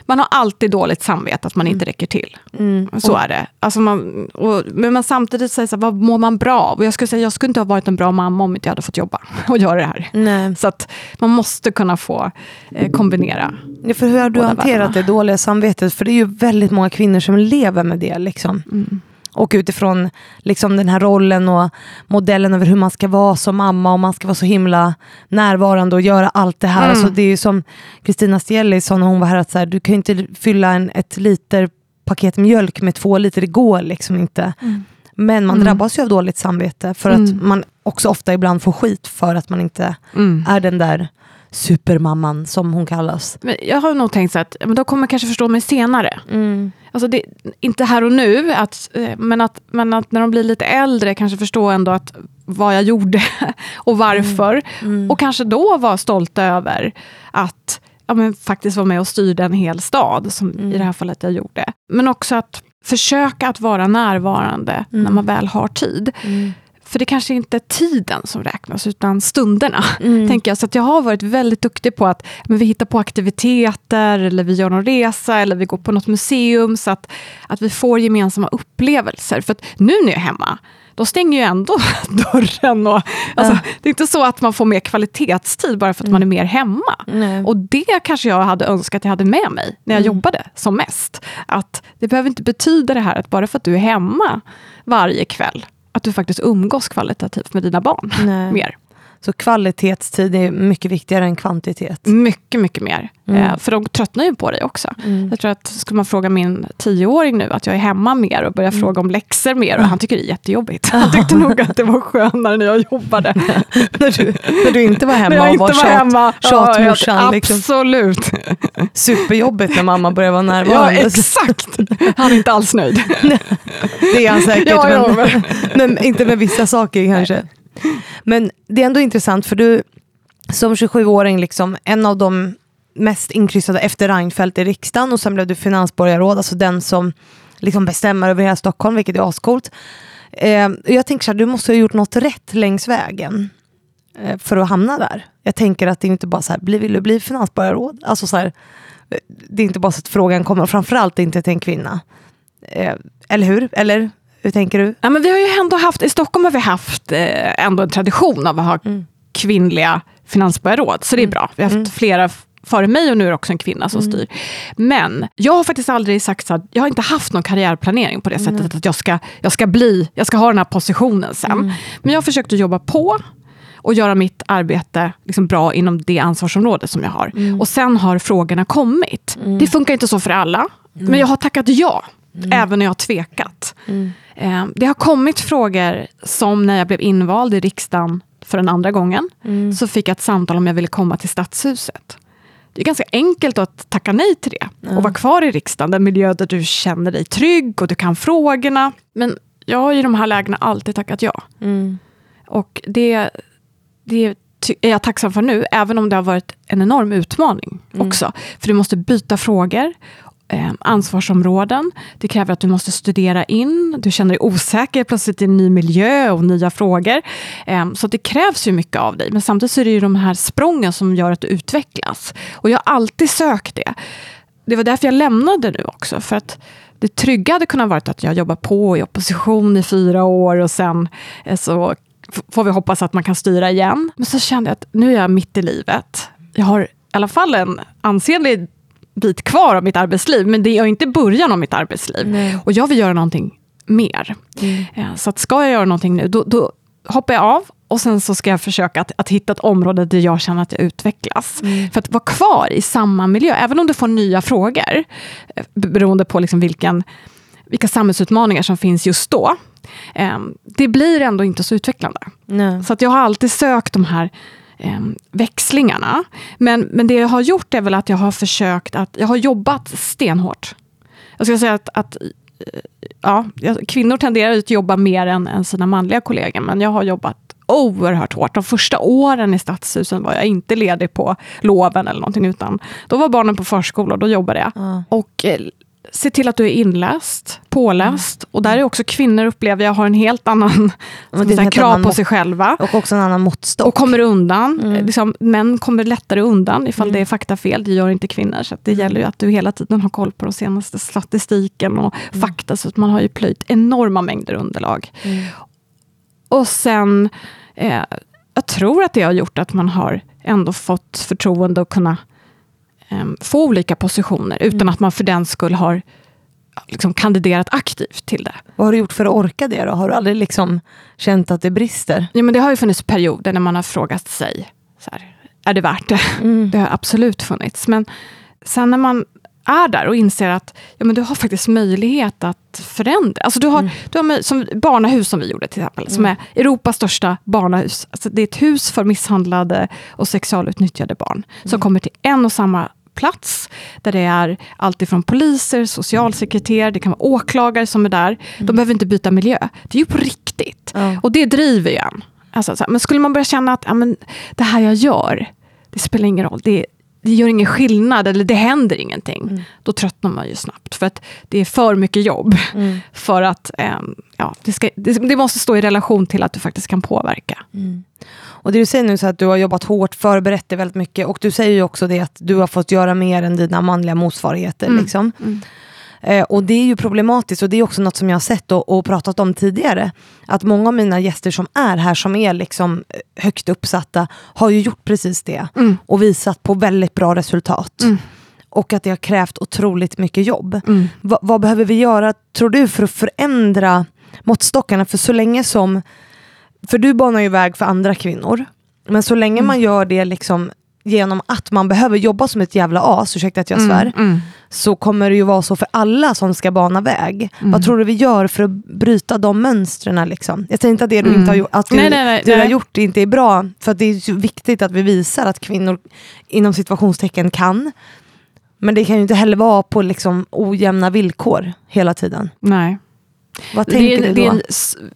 man har alltid dåligt samvete att man inte räcker till. Mm. Så är det. Alltså man, och, men man samtidigt säger så här, vad mår man bra av? Och jag skulle säga, jag skulle inte ha varit en bra mamma om inte jag hade fått jobba och göra det här. Nej. Så att man måste kunna få eh, kombinera. Ja, för hur har du hanterat världarna. det dåliga samvetet? För det är ju väldigt många kvinnor som lever med det. Liksom. Mm. Och utifrån liksom, den här rollen och modellen över hur man ska vara som mamma och man ska vara så himla närvarande och göra allt det här. Mm. Alltså, det är ju som Kristina Stielli sa när hon var här, att så här, du kan ju inte fylla en, ett liter paket mjölk med två liter, det går liksom inte. Men man Mm. drabbas ju av dåligt samvete för att Mm. man också ofta ibland får skit för att man inte Mm. är den där supermamman som hon kallas. Men jag har nog tänkt så att men de kommer kanske förstå mig senare. Alltså det, inte här och nu, att, eh, men, att, men att när de blir lite äldre kanske förstå ändå att vad jag gjorde och varför. Mm. Och kanske då vara stolta över att ja, men faktiskt vara med och styrde en hel stad, som Mm. i det här fallet jag gjorde. Men också att försöka att vara närvarande när Mm. man väl har tid. För det kanske inte är tiden som räknas, utan stunderna. Mm. Tänker jag. Så att jag har varit väldigt duktig på att men vi hittar på aktiviteter, eller vi gör någon resa, eller vi går på något museum, så att, att vi får gemensamma upplevelser. För att nu när jag är hemma, då stänger ju ändå dörren. Och, alltså, Det är inte så att man får mer kvalitetstid bara för att man är mer hemma. Nej. Och det kanske jag hade önskat jag hade med mig när jag jobbade som mest. Att det behöver inte betyda det här att bara för att du är hemma varje kväll, att du faktiskt umgås kvalitativt med dina barn Nej. mer. Så kvalitetstid är mycket viktigare än kvantitet. Mycket, mycket mer. Mm. Eh, för de tröttnar ju på dig också. Jag tror att skulle man fråga min tioåring nu att jag är hemma mer och börja Mm. fråga om läxor mer, och han tycker det är jättejobbigt. Han tyckte nog att det var skönare när jag jobbade. när, du, när du inte var hemma när jag och var, var hemma. tjatmorsan. Ja, liksom. Absolut. Superjobbigt när mamma börjar vara Ja, närvarande. exakt. Han är inte alls nöjd. det är han säkert, Ja, ja, men, men inte med vissa saker kanske. Men det är ändå intressant för du som 27-åring, liksom, en av de mest inkryssade efter Reinfeldt i riksdagen och sen blev du finansborgarråd, alltså den som liksom bestämmer över hela Stockholm, vilket är ascoolt. Eh, jag tänker så här, du måste ha gjort något rätt längs vägen eh, för att hamna där. Jag tänker att det är inte bara så här, bli- vill du bli finansborgarråd? Alltså så här, eh, det är inte bara så att frågan kommer, och framförallt inte till en kvinna. Eh, eller hur? Eller hur tänker du? Ja, men vi har ju ändå haft, I Stockholm har vi haft eh, ändå en tradition av att ha Mm. kvinnliga finansborgarråd, så det är bra. Vi har haft flera f- före mig och nu är det också en kvinna som styr. Men jag har faktiskt aldrig sagt så att jag har inte haft någon karriärplanering på det sättet att jag ska, jag ska bli, jag ska ha den här positionen sen. Men jag har försökt att jobba på och göra mitt arbete liksom bra inom det ansvarsområde som jag har. Och sen har frågorna kommit. Det funkar inte så för alla, men jag har tackat ja, även när jag har tvekat. Eh, Det har kommit frågor som när jag blev invald i riksdagen för den andra gången, så fick jag ett samtal om jag ville komma till Stadshuset. Det är ganska enkelt att tacka nej till det och vara kvar i riksdagen, den miljö där du känner dig trygg och du kan frågorna. Men jag har i de här lägena alltid tackat ja. Och det, det är jag tacksam för nu, även om det har varit en enorm utmaning också. För du måste byta frågor eh, ansvarsområden. Det kräver att du måste studera in, du känner dig osäker plötsligt i en ny miljö och nya frågor. Eh, så det krävs ju mycket av dig. Men samtidigt så är det ju de här sprången som gör att du utvecklas. Och jag har alltid sökt det. Det var därför jag lämnade nu också. För att det trygga hade kunnat vara att jag jobbar på i opposition i fyra år och sen eh, så får vi hoppas att man kan styra igen. Men så kände jag att nu är jag mitt i livet. Jag har i alla fall en ansenlig bit kvar av mitt arbetsliv, men det är inte början av mitt arbetsliv. Nej. Och jag vill göra någonting mer. Mm. Eh, så att ska jag göra någonting nu, då, då hoppar jag av och sen så ska jag försöka att, att hitta ett område där jag känner att jag utvecklas. Mm. För att vara kvar i samma miljö, även om du får nya frågor, eh, beroende på liksom vilken, vilka samhällsutmaningar som finns just då, eh, det blir ändå inte så utvecklande. Nej. Så att jag har alltid sökt de här eh, växlingarna. Men, men det jag har gjort är väl att jag har försökt att, jag har jobbat stenhårt. Jag ska säga att, att eh, ja, kvinnor tenderar att jobba mer än, än sina manliga kollegor, men jag har jobbat oerhört hårt. De första åren i Stadshusen var jag inte ledig på loven eller någonting, utan då var barnen på förskola och då jobbade jag. Mm. Och eh, se till att du är inläst, påläst. Mm. Och där är också kvinnor, upplever jag, har en helt annan säga, krav på sig själva. Och också en annan måttstock. Och kommer undan. Mm. Liksom, män kommer lättare undan ifall mm. det är faktafel. Det gör inte kvinnor. Så det mm. gäller ju att du hela tiden har koll på den senaste statistiken och mm. fakta. Så att man har ju plöjt enorma mängder underlag. Mm. Och sen, eh, jag tror att det har gjort att man har ändå fått förtroende att kunna få olika positioner, utan mm. att man för den skull har liksom kandiderat aktivt till det. Vad har du gjort för att orka det då? Har du aldrig liksom känt att det brister? Ja, men det har ju funnits perioder när man har frågat sig, så här, är det värt det? Mm. Det har absolut funnits. Men sen när man är där och inser att ja, men du har faktiskt möjlighet att förändra. Alltså du har, mm. du har som barnahus som vi gjorde till exempel, mm. som är Europas största barnahus. Alltså det är ett hus för misshandlade och sexualutnyttjade barn, mm. som kommer till en och samma plats, där det är alltifrån poliser, socialsekreterare, det kan vara åklagare som är där. Mm. De behöver inte byta miljö. Det är ju på riktigt. Och det driver ju en. Alltså, men skulle man börja känna att ja, men, det här jag gör, det spelar ingen roll. Det, det gör ingen skillnad eller det händer ingenting. Mm. Då tröttnar man ju snabbt. För att det är för mycket jobb. Mm. För att eh, ja, det, ska, det, det, måste stå i relation till att du faktiskt kan påverka. Mm. Och det du säger nu är att du har jobbat hårt, förberett dig väldigt mycket. Och du säger ju också det att du har fått göra mer än dina manliga motsvarigheter. Mm. Liksom. Mm. Eh, och det är ju problematiskt och det är också något som jag har sett och, och, pratat om tidigare. Att många av mina gäster som är här, som är liksom eh, högt uppsatta, har ju gjort precis det. Mm. Och visat på väldigt bra resultat. Mm. Och att det har krävt otroligt mycket jobb. Mm. Va, vad behöver vi göra, tror du, för att förändra måttstockarna? För så länge som... För du banar ju väg för andra kvinnor. Men så länge mm. man gör det liksom genom att man behöver jobba som ett jävla as, ursäkta att jag mm, svär, mm, mm. så kommer det ju vara så för alla som ska bana väg. Mm. Vad tror du vi gör för att bryta de mönstren? Liksom? Jag säger inte att det du, inte har, mm. att du, nej, nej, nej, du har gjort inte är bra, för det är viktigt att vi visar att kvinnor inom situationstecken kan. Men det kan ju inte heller vara på liksom ojämna villkor hela tiden. Nej. Vad tänker det, är, det är en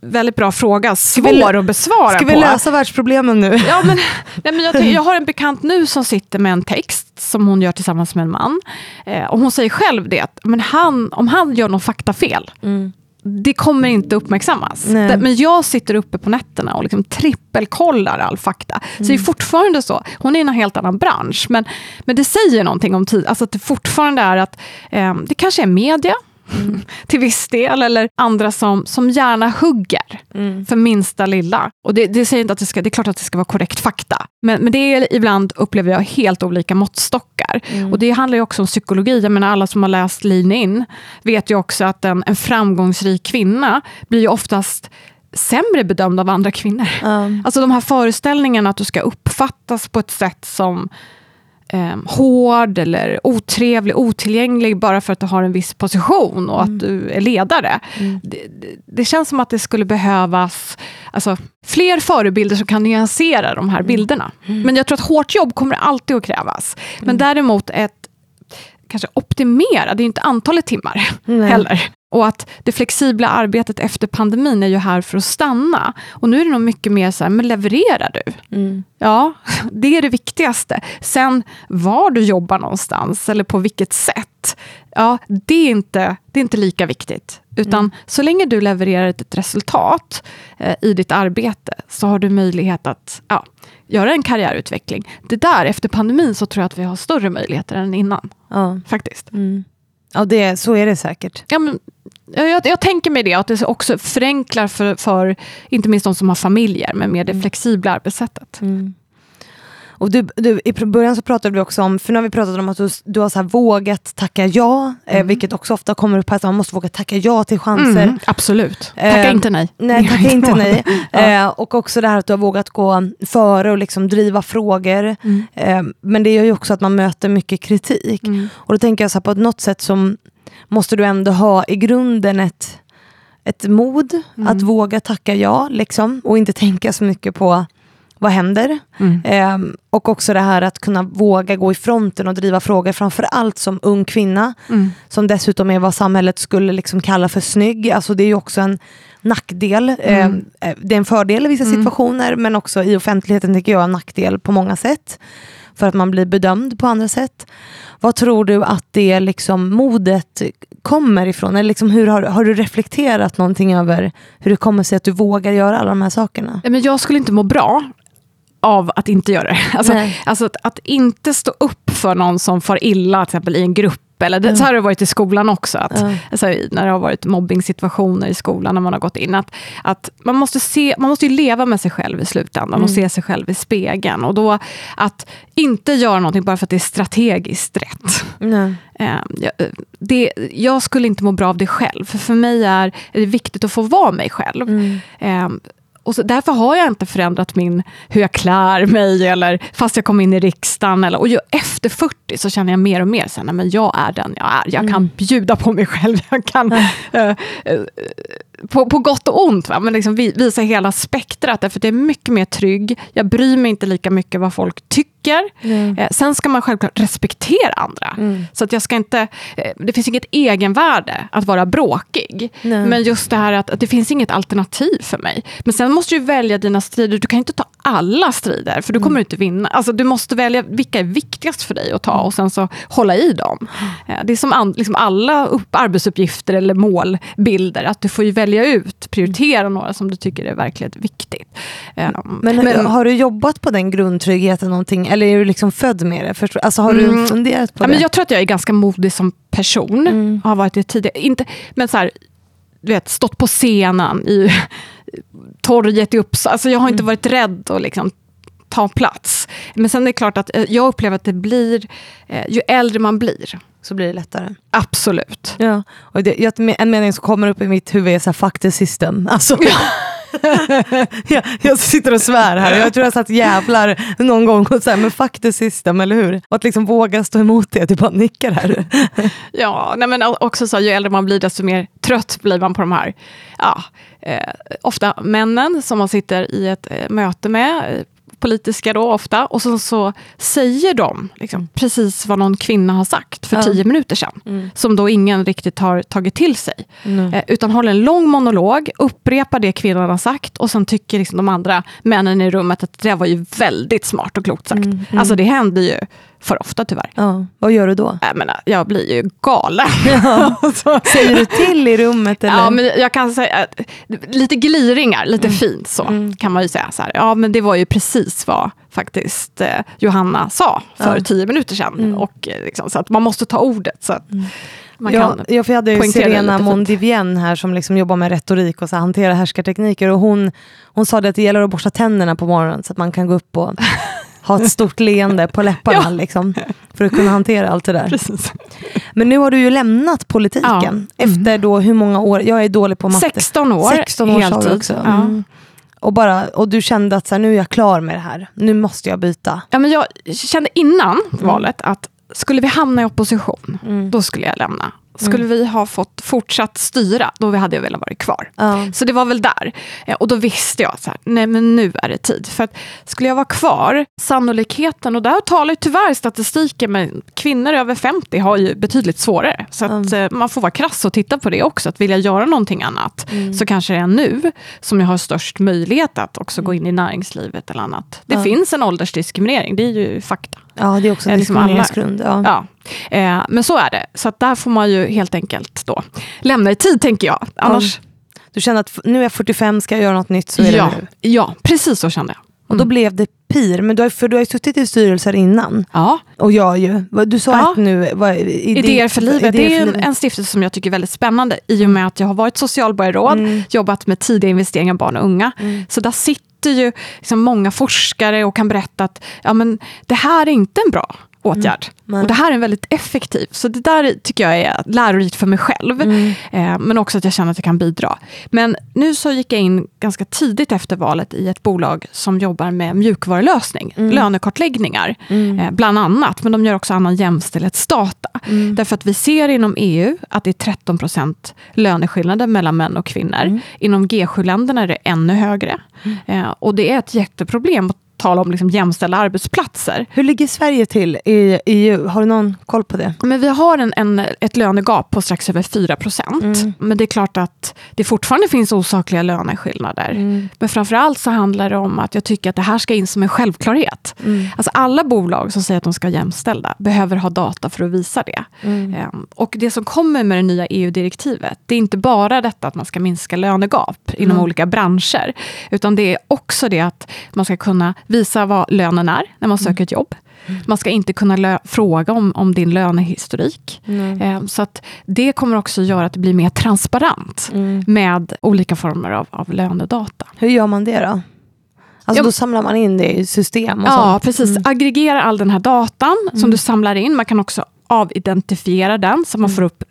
väldigt bra fråga, svår vi, att besvara Ska på. vi lösa världsproblemen nu? Ja, men, nej, men jag, jag, har en bekant nu som sitter med en text som hon gör tillsammans med en man. Eh, och hon säger själv det, att men han, om han gör något faktafel, mm. det kommer inte uppmärksammas. Det, men jag sitter uppe på nätterna och liksom trippelkollar all fakta. Mm. Så det är mm. fortfarande så. Hon är i en helt annan bransch, men, men det säger någonting om tid. Alltså att det fortfarande är att eh, det kanske är media, Mm. till viss del, eller andra som, som gärna hugger mm. för minsta lilla. Och det, det, säger inte att det, ska, det är klart att det ska vara korrekt fakta, men, men det är ibland, upplever jag, helt olika måttstockar. Mm. Och det handlar ju också om psykologi. Jag menar, alla som har läst Lean In vet ju också att en, en framgångsrik kvinna blir ju oftast sämre bedömd av andra kvinnor. Mm. Alltså de här föreställningarna att du ska uppfattas på ett sätt som eh, hård eller otrevlig, otillgänglig bara för att du har en viss position och mm. att du är ledare. Mm. Det, det, känns som att det skulle behövas alltså, fler förebilder som kan nyansera de här mm. bilderna. Mm. Men jag tror att hårt jobb kommer alltid att krävas. Men mm. däremot ett kanske optimera, det är inte antalet timmar Nej. heller. Och att det flexibla arbetet efter pandemin är ju här för att stanna. Och nu är det nog mycket mer så här, men levererar du? Mm. Ja, det är det viktigaste. Sen var du jobbar någonstans, eller på vilket sätt, ja, det är inte, det är inte lika viktigt. Utan Mm. så länge du levererar ett resultat eh, i ditt arbete, så har du möjlighet att ja, göra en karriärutveckling. Det där, efter pandemin, så tror jag att vi har större möjligheter än innan. Ja, Faktiskt. mm. ja det, så är det säkert. Ja, men, jag, jag, tänker mig det, att det också förenklar för, för inte minst de som har familjer, med mer det flexibla arbetssättet. Mm. Och du, du, I början så pratade vi också om, för nu har vi pratat om att du, du har så vågat tacka ja, eh, vilket också ofta kommer upp här, att man måste våga tacka ja till chanser. Mm, absolut. Tacka Eh, inte nej. Nej, tacka inte nej. Eh, och också det här att du har vågat gå före och liksom driva frågor. Mm. Eh, men det gör ju också att man möter mycket kritik. Mm. Och då tänker jag så här, på något sätt som måste du ändå ha i grunden ett, ett mod Mm. att våga tacka ja, liksom, och inte tänka så mycket på vad händer. Mm. Eh, och också det här att kunna våga gå i fronten och driva frågor, framför allt som ung kvinna, Mm. som dessutom är vad samhället skulle liksom kalla för snygg. Alltså det är ju också en nackdel. Mm. Eh, det är en fördel i vissa Mm. situationer, men också i offentligheten tycker jag en nackdel på många sätt. För att man blir bedömd på andra sätt. Vad tror du att det liksom modet kommer ifrån? Eller liksom hur har, har du reflekterat någonting över hur det kommer sig att du vågar göra alla de här sakerna? Men jag skulle inte må bra av att inte göra det. Alltså, alltså att, att inte stå upp för någon som far illa, till exempel i en grupp. Eller det, Mm. Så har det varit i skolan också. Att, Ja. alltså, när det har varit mobbing-situationer i skolan, när man har gått in. Att, att man, måste se, man måste ju leva med sig själv i slutändan och Mm. se sig själv i spegeln. Och då att inte göra någonting bara för att det är strategiskt rätt. Nej. Eh, jag, eh, det, jag skulle inte må bra av det själv, för för mig är, är det viktigt att få vara mig själv. Mm. Och så, därför har jag inte förändrat min, hur jag klär mig, eller fast jag kom in i riksdagen. Eller, och ju, efter 40 så känner jag mer och mer att men jag är den jag är. Jag kan bjuda på mig själv. Jag kan, eh, eh, på, på gott och ont, va? men liksom vi, visa hela spektrat. Därför det är mycket mer trygg. Jag bryr mig inte lika mycket vad folk tycker. Nej. Eh, sen ska man självklart respektera andra. Mm. Så att jag ska inte, eh, det finns inget egenvärde att vara bråkig. Nej. Men just det här att, att det finns inget alternativ för mig. Men sen måste du välja dina strider. Du kan inte ta alla strider, för du kommer inte vinna. Alltså, du måste välja vilka är viktigast för dig att ta och sen så hålla i dem. Eh, Det är som an, liksom alla upp, arbetsuppgifter eller målbilder, att du får välja ut, prioritera några som du tycker är verkligen viktigt. Eh, Men, har du jobbat på den grundtryggheten någonting? Eller är du liksom född med det? Förstår, alltså har du Mm. funderat på Ja, det? men jag tror att jag är ganska modig som person. Mm. Har varit det tidigare. Inte, men så här, du vet, stått på scenen i torget i Uppsala. Alltså, jag har inte Mm. varit rädd att liksom, ta plats. Men sen är det klart att eh, jag upplever att det blir, eh, ju äldre man blir, Så blir det lättare. absolut. Ja. Och det, en mening som kommer upp i mitt huvud är så här, fuck the system. Alltså, jag, jag sitter och svär här. Jag tror jag satt jävlar någon gång och sa, men fuck the system, eller hur? Och att liksom våga stå emot det, du bara nickar här. Ja, nej, men också så, ju äldre man blir, desto mer trött blir man på de här, ja, eh, ofta männen som man sitter i ett eh, möte med, eh, politiska då ofta, och så, så säger de liksom, precis vad någon kvinna har sagt för Ja. tio minuter sedan, som då ingen riktigt har tagit till sig. Mm. Eh, utan håller en lång monolog, upprepar det kvinnan har sagt, och sen tycker liksom de andra männen i rummet att det var ju väldigt smart och klokt sagt. Alltså det händer ju för ofta tyvärr. Ja. Vad gör du då? Jag, menar, jag blir ju galen. Så- Säger du till i rummet? Eller? Ja, men jag kan säga att, lite gliringar, lite fint så, Mm. kan man ju säga. Så här. Ja, men det var ju precis vad faktiskt eh, Johanna sa för Ja. Mm. tio minuter sedan. Och, eh, liksom, så att man måste ta ordet. Så att man ja, ja, för jag hade ju Serena. Mondivien här som liksom jobbar med retorik och så hanterar härskartekniker. Och hon, hon sa det att det gäller att borsta tänderna på morgonen så att man kan gå upp och ha ett stort leende på läpparna. Ja. Liksom, för att kunna hantera allt det där. precis. Men nu har du ju lämnat politiken. Ja. Mm. Efter då hur många år? Jag är dålig på matte. 16 år, 16 år heltid. också. Ja. Mm. Och, bara, och du kände att så här, nu är jag klar med det här. Nu måste jag byta. Ja, men jag kände innan valet att skulle vi hamna i opposition, Mm. då skulle jag lämna. Skulle vi ha fått fortsatt styra, då hade jag velat vara kvar. Ja. Så det var väl där. Eh, Och då visste jag att nej men nu är det tid. För att skulle jag vara kvar, sannolikheten, och där talar ju tyvärr statistiken, men kvinnor över 50 har ju betydligt svårare. Så att eh, man får vara krass och titta på det också. Att vilja göra någonting annat, så kanske det är nu som jag har störst möjlighet att också gå in i näringslivet eller annat. Det finns en åldersdiskriminering, det är ju fakta. Ja, det är också en liksom diskrimineringsgrund. Ja. Ja, eh, men så är det. Så att där får man ju helt enkelt då lämna i tid, tänker jag. Annars, Du kände att nu är jag 45, ska jag göra något nytt så är ja, det nu. ja, precis så kände jag. Och då blev det PIR, men du har, för du har ju suttit i styrelser innan. Ja, Och jag ju. Du sa Ja. att nu... Vad, idé, Idéer för livet. idéer det är en, en stiftelse som jag tycker är väldigt spännande i och med att jag har varit socialborgarråd, Mm. jobbat med tidiga investeringar barn och unga. Så där sitter ju liksom många forskare och kan berätta att ja, men det här är inte en bra åtgärd. Nej. Och det här är väldigt effektiv. Så det där tycker jag är lärorikt för mig själv. Mm. Eh, men också att jag känner att jag kan bidra. Men nu så gick jag in ganska tidigt efter valet i ett bolag som jobbar med mjukvarulösning, lönekartläggningar eh, bland annat. Men de gör också annan jämställdhetsdata. Därför att vi ser inom EU att det är 13 procent löneskillnader mellan män och kvinnor. Inom G7-länderna är det ännu högre. Eh, och det är ett jätteproblem tala om liksom jämställda arbetsplatser. Hur ligger Sverige till i EU? Har du någon koll på det? Men vi har en, en, ett lönegap på strax över 4 procent. Mm. Men det är klart att det fortfarande finns osakliga löneskillnader. Mm. Men framförallt så handlar det om att jag tycker att det här ska in som en självklarhet. Mm. Alltså alla bolag som säger att de ska jämställda behöver ha data för att visa det. Mm. Ehm, Och det som kommer med det nya EU-direktivet, det är inte bara detta att man ska minska lönegap inom Mm. olika branscher, utan det är också det att man ska kunna visa vad lönen är när man söker ett jobb. Man ska inte kunna fråga om, om din lönehistorik. Ehm, Så att det kommer också göra att det blir mer transparent Mm. med olika former av, av lönedata. Hur gör man det då? Alltså då samlar man in det i system och Ja, sånt. precis. Aggregera all den här datan som du samlar in. Man kan också avidentifiera den, så man får upp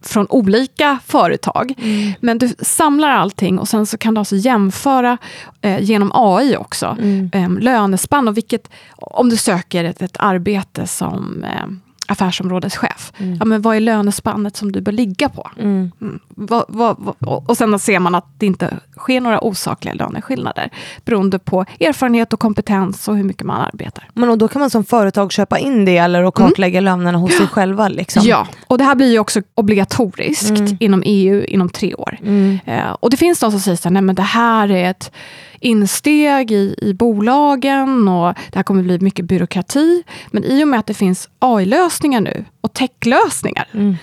från olika företag. Men du samlar allting och sen så kan du alltså jämföra eh, genom AI också. Eh, lönespann och vilket, om du söker ett, ett arbete som eh, affärsområdeschef. Ja, men vad är lönespannet som du bör ligga på? Mm. Mm. Vad, vad, vad, och sen ser man att det inte sker några osakliga löneskillnader beroende på erfarenhet och kompetens och hur mycket man arbetar. Men och då kan man som företag köpa in det eller och kartlägga lönerna hos sig själva? Liksom. Ja, och det här blir ju också obligatoriskt inom EU inom tre år. Mm. Eh, och det finns de som säger men det här är ett insteg i, i bolagen och det här kommer bli mycket byråkrati. Men i och med att det finns AI-lösningar nu och techlösningar Mm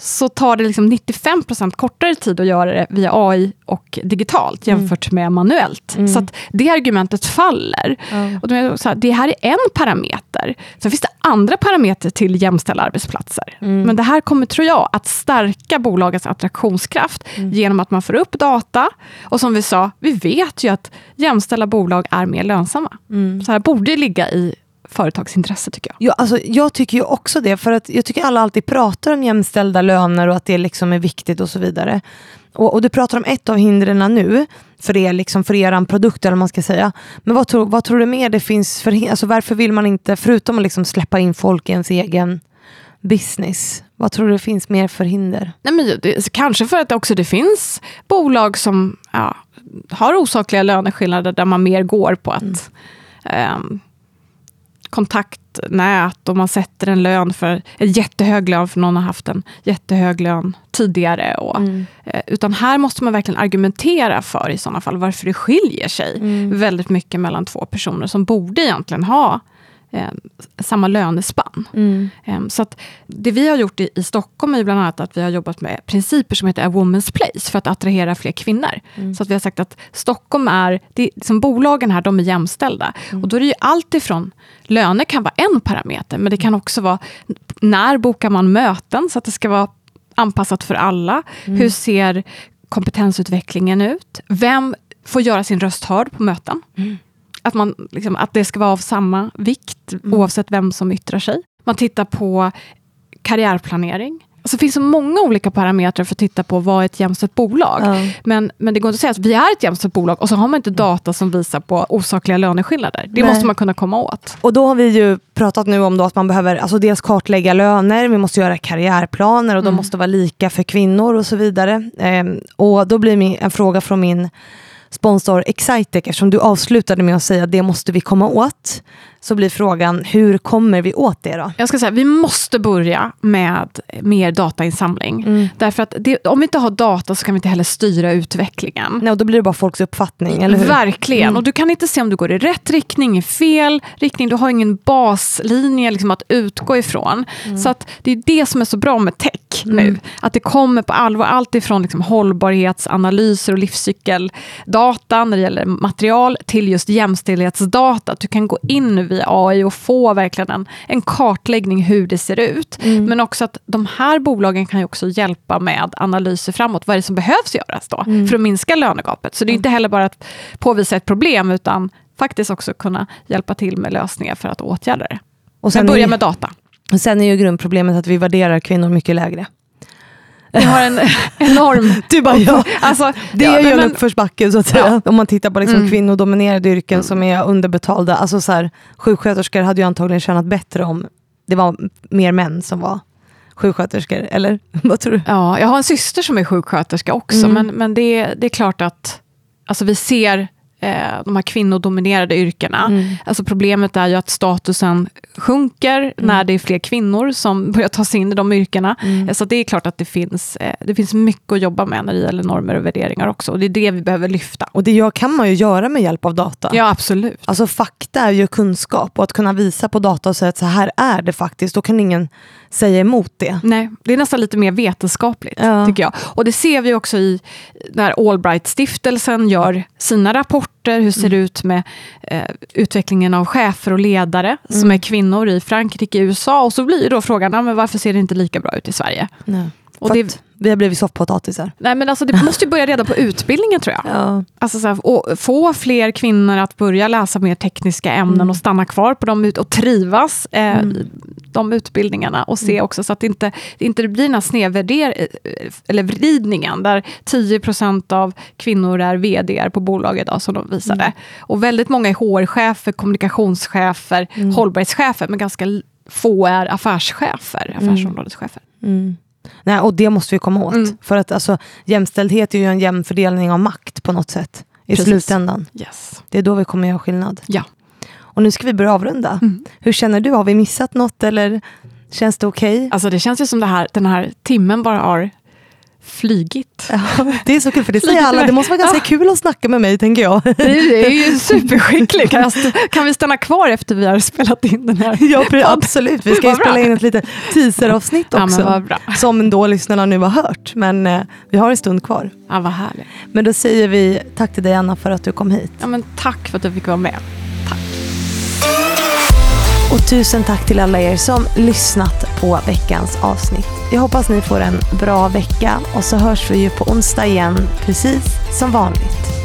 så tar det liksom 95% kortare tid att göra det via AI och digitalt jämfört med manuellt. Så att det argumentet faller. Ja. Och så här, det här är en parameter. Sen finns det andra parametrar till jämställda arbetsplatser. Men det här kommer, tror jag, att stärka bolagens attraktionskraft genom att man får upp data. Och som vi sa, vi vet ju att jämställda bolag är mer lönsamma. Så det här borde ligga i företagsintresse tycker jag. Ja, alltså, jag tycker ju också det, för att jag tycker alla alltid pratar om jämställda löner och att det liksom är viktigt och så vidare. Och, och du pratar om ett av hindren nu, för er, liksom, för er produkt eller vad man ska säga. Men vad tror, vad tror du mer det finns för alltså, Varför vill man inte, förutom att liksom släppa in folk i ens egen business, vad tror du det finns mer för hinder? Nej, men det, kanske för att också det finns bolag som ja, har osakliga löneskillnader där man mer går på att ehm, kontaktnät och man sätter en lön för en jättehög lön för någon har haft en jättehög lön tidigare. Och, eh, utan här måste man verkligen argumentera för i sådana fall varför det skiljer sig väldigt mycket mellan två personer som borde egentligen ha eh, samma lönespann. Em, Så att det vi har gjort i, i Stockholm är bland annat att vi har jobbat med principer som heter A Woman's Place för att attrahera fler kvinnor. Så att vi har sagt att Stockholm är, det, som bolagen här, de är jämställda. Och då är det ju allt ifrån, löner kan vara en parameter, men det kan också vara när bokar man möten så att det ska vara anpassat för alla. Hur ser kompetensutvecklingen ut? Vem får göra sin röst hörd på möten? Att, man, liksom, att det ska vara av samma vikt oavsett vem som yttrar sig. Man tittar på karriärplanering. Alltså det finns så många olika parametrar för att titta på vad är ett jämställt bolag. Ja. Men, men det går inte att säga att vi är ett jämställt bolag och så har man inte data som visar på osakliga löneskillnader. Det Nej. måste man kunna komma åt. Och då har vi ju pratat nu om att man behöver alltså dels kartlägga löner, vi måste göra karriärplaner och de måste vara lika för kvinnor och så vidare. Ehm, och då blir min, en fråga från min sponsor Excitec, eftersom du avslutade med att säga att det måste vi komma åt så blir frågan, hur kommer vi åt det då? Jag ska säga, vi måste börja med mer datainsamling. Mm. Därför att det, om vi inte har data så kan vi inte heller styra utvecklingen. Nej, och då blir det bara folks uppfattning, eller hur? Verkligen. Mm. Och du kan inte se om du går i rätt riktning, i fel riktning. Du har ingen baslinje liksom, att utgå ifrån. Så att det är det som är så bra med tech Mm. nu. Att det kommer på allvar. Allt ifrån liksom, hållbarhetsanalyser och livscykeldata när det gäller material till just jämställdhetsdata. Att du kan gå in nu via AI och få verkligen en, en kartläggning hur det ser ut. Mm. Men också att de här bolagen kan ju också hjälpa med analyser framåt. Vad är det som behövs göras då Mm. för att minska lönegapet? Så det är inte heller bara att påvisa ett problem utan faktiskt också kunna hjälpa till med lösningar för att åtgärda det. Och Sen sen, börja med data. sen är ju grundproblemet att vi värderar kvinnor mycket lägre. Vi har en enorm... Du bara, ja. Alltså, Det ja, är ju en uppförsbacke så att säga. Om man tittar på liksom Mm. kvinnodominerade yrken som är underbetalda. Alltså så här, sjuksköterskor hade ju antagligen tjänat bättre om det var mer män som var sjuksköterskor. Eller vad tror du? Ja, jag har en syster som är sjuksköterska också, Mm. men, men det, det är klart att alltså vi ser eh, de här kvinnodominerade yrkena. Mm. Alltså problemet är ju att statusen sjunker när det är fler kvinnor som börjar ta sig in i de yrkena. Mm. Eh, Så det är klart att det finns, eh, det finns mycket att jobba med när det gäller normer och värderingar också. Och det är det vi behöver lyfta. Och det kan man ju göra med hjälp av data. Ja, absolut. Alltså fakta är ju kunskap och att kunna visa på data och säga att så här är det faktiskt, då kan ingen säga emot det. Nej, det är nästan lite mer vetenskapligt, Ja. tycker jag. Och det ser vi också i när Allbright-stiftelsen gör sina rapporter. Hur ser det ut med eh, utvecklingen av chefer och ledare som är kvinnor i Frankrike, USA? Och så blir då frågan, men varför ser det inte lika bra ut i Sverige? Nej. Och det, vi har blivit soffpotatisar. nej, men alltså, det måste ju börja redan på utbildningen, tror jag. Ja. Alltså så här, få fler kvinnor att börja läsa mer tekniska ämnen Mm. och stanna kvar på dem och trivas eh, i de utbildningarna. Och Mm. se också så att det inte, det inte blir den här snedvärder, eh, eller vridningen där 10% av kvinnor är vd på bolag idag som de visade. Mm. Och väldigt många är HR-chefer, kommunikationschefer, Mm. hållbarhetschefer, men ganska få är affärschefer, affärsområdeschefer. Mm. Nej, och det måste vi komma åt. Mm. För att alltså, jämställdhet är ju en jämn fördelning av makt på något sätt. I Precis. slutändan. Yes. Det är då vi kommer göra skillnad. Ja. Och nu ska vi börja avrunda. Mm. Hur känner du? Har vi missat något eller känns det okej? Alltså det känns ju som det här, den här timmen bara har flygit. Ja, det är så kul för det säger alla. Det måste vara ganska kul att snacka med mig tänker jag. Det är ju superskickligt. Kan, vi stanna kvar efter vi har spelat in den här? Ja, absolut. Vi ska ju spela in ett litet teaseravsnitt Ja, också. bra. som då lyssnarna nu har hört. Men eh, vi har en stund kvar. Ja, vad härligt. Men då säger vi tack till dig Anna för att du kom hit. Ja, men tack för att du fick vara med. Och tusen tack till alla er som lyssnat på veckans avsnitt. Jag hoppas ni får en bra vecka och så hörs vi ju på onsdag igen precis som vanligt.